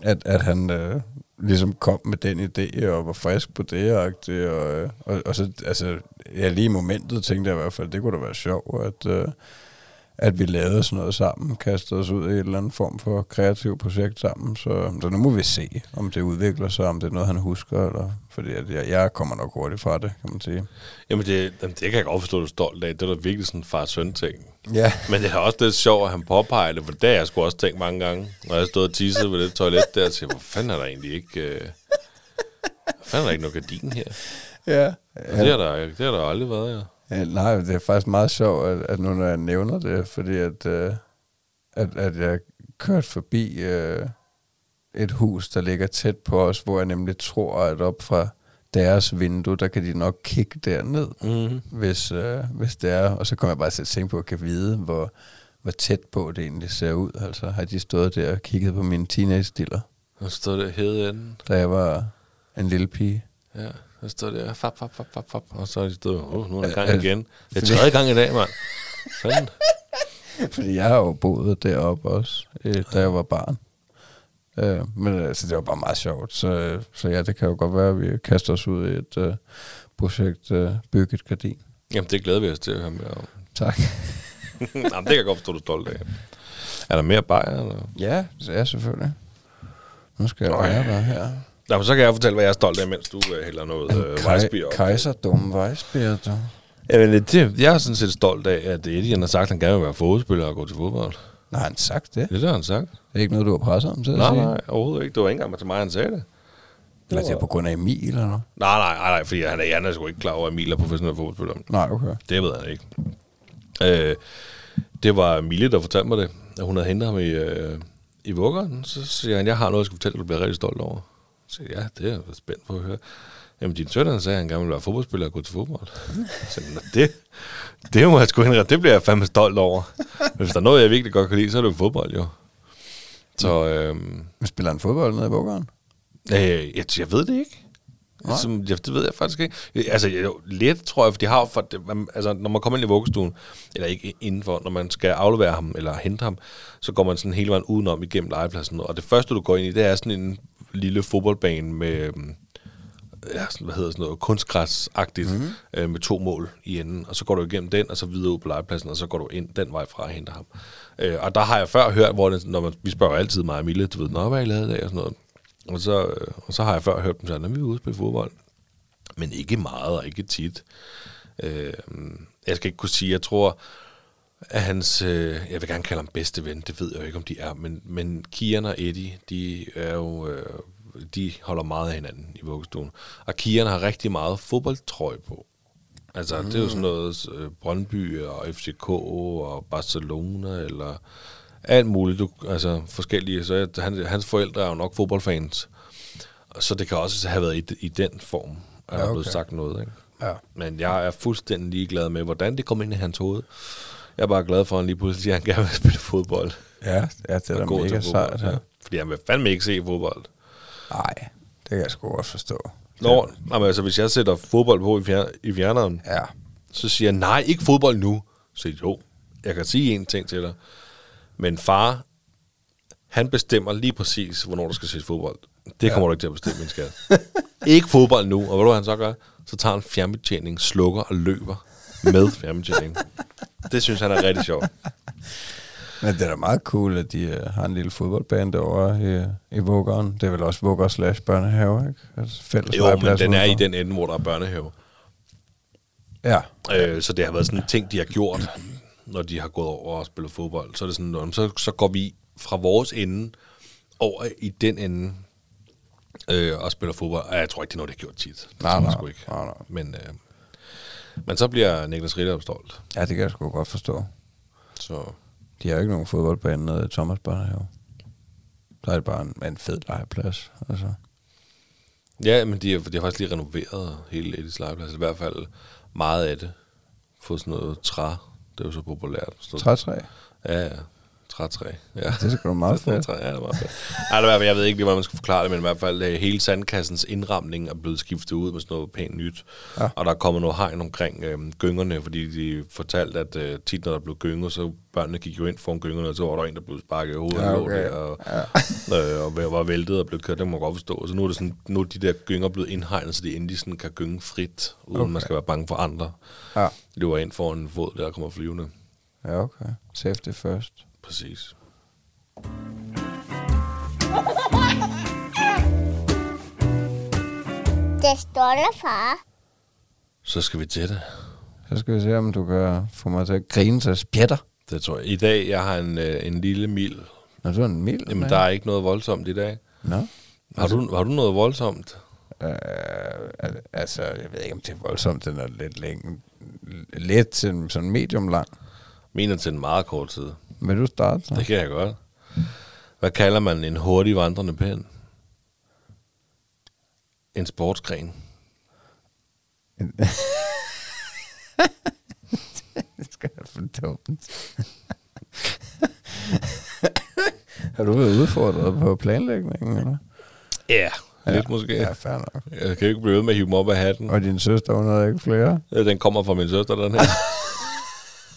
at, at han øh, ligesom kom med den idé, og var frisk på det, og, og, og, og så, altså, ja, lige i momentet tænkte jeg i hvert fald, det kunne da være sjovt, at, øh, at vi lavede sådan noget sammen, kastede os ud i et eller andet form for kreativt projekt sammen, så, så nu må vi se, om det udvikler sig, om det er noget, han husker, eller, fordi at jeg, jeg kommer nok hurtigt fra det, kan man sige. Jamen, det, jamen, det kan jeg godt forstå, at du er stolt af. Det er da virkelig sådan en far-søn ting. Ja. Men det er også lidt sjovt, at han påpeger det, for det har jeg sgu også tænkt mange gange, når jeg stod og tissede ved det toilet der, og tænkte, hvor fanden er der egentlig ikke... Øh, hvor fanden er der ikke noget gardin her? Ja. Og det har der, det har der aldrig været, ja. Ja, nej, det er faktisk meget sjovt, at, at nu når jeg nævner det, fordi at, øh, at, at jeg kørte forbi øh, et hus, der ligger tæt på os, hvor jeg nemlig tror, at op fra deres vindue, der kan de nok kigge derned, Mm-hmm. hvis, øh, hvis det er. Og så kommer jeg bare til at tænke på, at jeg kan vide, hvor, hvor tæt på det egentlig ser ud. Altså har de stået der og kigget på mine teenage-stiller, Og stod der hede enden. da jeg var en lille pige. Ja, så stod der, fap, fap, fap, fap, fap. Og så er de stået, oh, nu er der gang igen. Det er tredje gang i dag, mand. Fanden. <laughs> Fordi jeg har jo boet deroppe også, øh, da jeg var barn. Øh, men altså, det var bare meget sjovt. Så, så ja, det kan jo godt være, at vi kaster os ud i et øh, projekt, øh, bygge et gardin. Jamen, det glæder vi os til at høre mere om. Tak. <laughs> Jamen, det kan jeg godt forstå, du er stolt af. Er der mere bajer? Eller? Ja, ja, selvfølgelig. Nu skal jeg være her. Nå, så kan jeg fortælle, hvad jeg er stolt af, mens du øh, hælder noget øh, vejsbier op. Kejserdom Weissbier, du. Jamen, det, jeg er sådan set stolt af, at Eddie han har sagt, at han gerne vil være fodspiller og gå til fodbold. Nej, han sagt det. Det er det, han sagt. Det er ikke noget, du har presset ham til at Nej, sige? nej, overhovedet ikke. Det var ikke engang til mig, han sagde det. Eller det er på grund af Emil, eller noget? Nej, nej, nej, nej fordi han er, han er sgu ikke klar over, at Emil er professionel fodboldspiller. Nej, okay. Det ved han ikke. Øh, det var Mille, der fortalte mig det, at hun havde hentet ham i, øh, i vuggeren. Så siger han, jeg har noget, jeg skal fortælle, du bliver rigtig stolt over. Så ja, det er jeg spændt på at høre. Jamen, din søn, han sagde, at han gerne ville være fodboldspiller og gå til fodbold. Så jeg, "Nå, det, det må jeg sgu indrette. Det bliver jeg fandme stolt over. Men hvis der er noget, jeg virkelig godt kan lide, så er det jo fodbold, jo. Så, øh, Vi spiller en fodbold nede i Vuggeren. Øh, jeg, jeg ved det ikke. Nej. Som, jeg, det ved jeg faktisk ikke. Altså, jeg, lidt tror jeg, for de har jo for, det, man, altså, når man kommer ind i vuggestuen, eller ikke indenfor, når man skal aflevere ham, eller hente ham, så går man sådan hele vejen udenom igennem legepladsen. Og det første, du går ind i, det er sådan en lille fodboldbane med, øhm, ja, hvad hedder sådan noget, kunstgræsagtigt mm. øh, med to mål i enden, og så går du igennem den, og så videre ud på legepladsen, og så går du ind den vej fra og henter ham. Øh, og der har jeg før hørt, hvor det, når man, vi spørger altid mig og Mille, du ved, nå, hvad I lavet i dag, og sådan noget. Og så, øh, og så har jeg før hørt dem sådan, at vi er ude spille fodbold. Men ikke meget, og ikke tit. Øh, jeg skal ikke kunne sige, jeg tror, at hans, øh, jeg vil gerne kalde ham bedste ven, det ved jeg jo ikke, om de er, men, men Kian og Eddie, de er jo, øh, de holder meget af hinanden i vuggestuen. Og Kian har rigtig meget fodboldtrøje på. Altså, mm. det er jo sådan noget øh, Brøndby og FCK og Barcelona, eller alt muligt, du, altså forskellige. Så jeg, han, hans forældre er jo nok fodboldfans, så det kan også have været i, i den form, at ja, okay. der er blevet sagt noget, ikke? Ja. Men jeg er fuldstændig ligeglad med, hvordan det kom ind i hans hoved. Jeg er bare glad for, at han lige pludselig siger, at han gerne vil spille fodbold. Ja, ja det er da mega sejt. Ja. Fordi han vil fandme ikke se fodbold. Nej, det kan jeg sgu godt forstå. Nå, jamen, altså, hvis jeg sætter fodbold på i, fjer- i fjerneren, Ja, så siger jeg, nej, ikke fodbold nu. Så jo, jeg kan sige en ting til dig. Men far, han bestemmer lige præcis, hvornår du skal se fodbold. Det kommer ja. du ikke til at bestemme, min skat. <laughs> ikke fodbold nu. Og hvad du, hvad han så gør? Så tager han fjernbetjening, slukker og løber med fjernbetjeningen. Det synes han er rigtig sjovt. men det er da meget cool, at de uh, har en lille fodboldbane derovre i, i Vuggeren. Det er vel også Vugger slash børnehave, ikke? Altså fælles Jo, men den er i den ende, hvor der er børnehave. Ja, Øh, så det har været sådan en ting, de har gjort, når de har gået over og spillet fodbold. Så er det sådan, "Nå, men så, så går vi fra vores ende over i den ende øh, og spiller fodbold. Og jeg tror ikke, det er noget, det har gjort tit. Det Nej, nej, sgu ikke. nej, nej. Men, øh, men så bliver Niklas Ritter stolt. ja, det kan jeg sgu godt forstå. Så De har jo ikke nogen fodboldbane nede i Thomas Børnehave. Så er det bare en, en fed legeplads. Altså. ja, men de har, de har faktisk lige renoveret hele Edis legeplads. I hvert fald meget af det. Fået sådan noget træ. Det er jo så populært. Trætræ. Ja, ja. Trætræ. Ja. Det er sgu meget fedt. Ja, det var fedt. Ej, det var, jeg ved ikke lige, hvordan man skal forklare det, men i hvert fald øh, hele sandkassens indramning er blevet skiftet ud med sådan noget pænt nyt. Ja. Og der er kommet noget hegn omkring øh, gyngerne, fordi de fortalte, at øh, tit når der blev gynger, så børnene gik jo ind foran gyngerne, og så var der en, der blev sparket i hovedet Ja, okay. okay. og, ja. øh, og var væltet og blev kørt. Det må man godt forstå. Så nu er, det sådan, nu er de der gynger blevet indhegnet, så de endelig sådan kan gynge frit, uden okay. man skal være bange for andre. Ja. Det var ind foran en fod, der kommer flyvende. ja, okay. Safety first. Præcis. Det stolte far. Så skal vi til det. Så skal vi se, om du kan få mig til at grine til spjætter. Det tror jeg. I dag, jeg har en, øh, en lille mil. Når du er en mild Jamen, der er ikke noget voldsomt i dag. Nå. Har du, har du noget voldsomt? Øh, al- altså, jeg ved ikke, om det er voldsomt. Den er lidt længe. Lidt til sådan medium lang. Mener til en meget kort tid. Vil du starte så? Det kan jeg godt. Hvad kalder man en hurtig vandrende pind? En sportsgren. <laughs> Det skal være for dumt. har du været udfordret på planlægningen, eller? Ja, lidt måske. Ja, fair nok. Jeg kan ikke blive ved med at hive mig op af hatten. Og din søster, hun havde ikke flere? Ja, Den kommer fra min søster, den her. <laughs>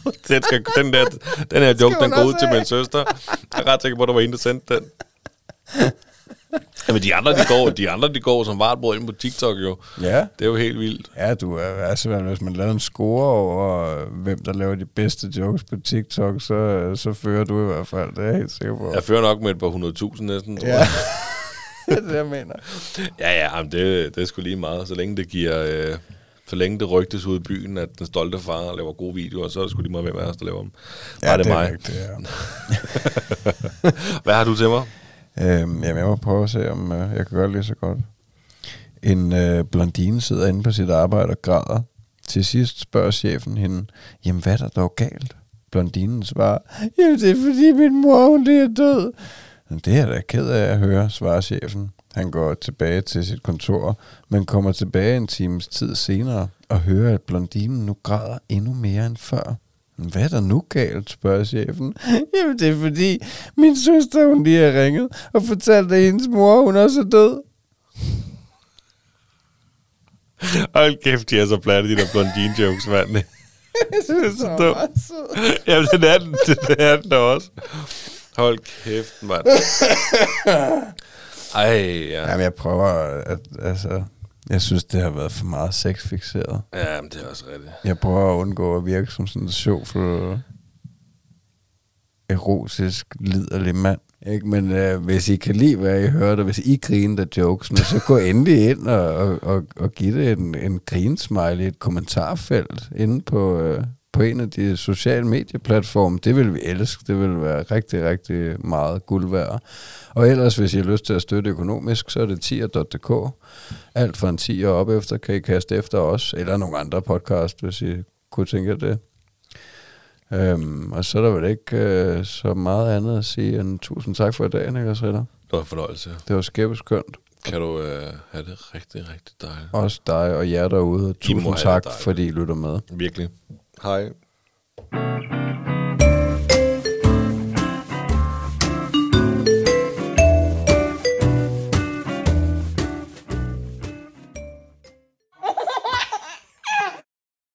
<laughs> den, skal, den, der, den her joke, den går ud til min søster. Jeg er ret sikker på, at der var en, der sendte den. Jamen, de andre, de går, de andre, de går som vartbrød ind på TikTok, jo. Ja. Det er jo helt vildt. Ja, du er altså, hvis man laver en score over, hvem der laver de bedste jokes på TikTok, så, så fører du i hvert fald. Det er jeg helt sikker på. Jeg fører nok med et par hundredtusind næsten, tror Ja. jeg. <laughs> det er det, jeg mener. Ja, ja, jamen det, det er sgu lige meget. Så længe det giver... Øh, så længe det rygtes ud i byen, at den stolte far laver gode videoer, så er det sgu lige meget, hvem af os, der laver dem. Bare det er mig. Rigtigt, ja. <laughs> Hvad har du til mig? Øhm, jamen, jeg må prøve at se, om øh, jeg kan gøre det lige så godt. En øh, blondine sidder inde på sit arbejde og græder. Til sidst spørger chefen hende, jamen hvad er der dog galt? Blondinen svarer, jamen det er fordi min mor hun lige er død. "Men Det er jeg da ked af at høre, svarer chefen. Han går tilbage til sit kontor, men kommer tilbage en times tid senere og hører, at blondinen nu græder endnu mere end før. Hvad er der nu galt, spørger chefen. <laughs> Jamen, det er fordi, min søster, hun lige har ringet og fortalt, at hendes mor, hun også er død. <laughs> Hold kæft, de er så platte, de der blondine jokes, mand. <laughs> det er så dumt. Jamen, det er den, det er den da også. Hold kæft, mand. Ej, ja. Jamen, jeg prøver at, altså, Jeg synes, det har været for meget sexfixeret. Ja, men det er også rigtigt. Jeg prøver at undgå at virke som sådan en sjovfuld, erotisk, liderlig mand. Ikke? Men øh, hvis I kan lide, hvad I hørte, og hvis I griner af jokesene, så gå endelig ind og, og, og, og giv det en, en grinsmiley i et kommentarfelt inde på, øh, på en af de sociale medieplatforme. Det vil vi elske. Det vil være rigtig, rigtig meget guld værd. Og ellers, hvis I har lyst til at støtte økonomisk, så er det tier.dk. Alt fra en 10 og op efter kan I kaste efter os, eller nogle andre podcast, hvis I kunne tænke det. Øhm, og så er der vel ikke øh, så meget andet at sige end tusind tak for i dag, Niklas Ritter. Det var en fornøjelse. Det var skæbeskønt. Kan du øh, have det rigtig, rigtig dejligt. Også dig og jer derude. Tusind tak, fordi I lytter med. Virkelig. Hi.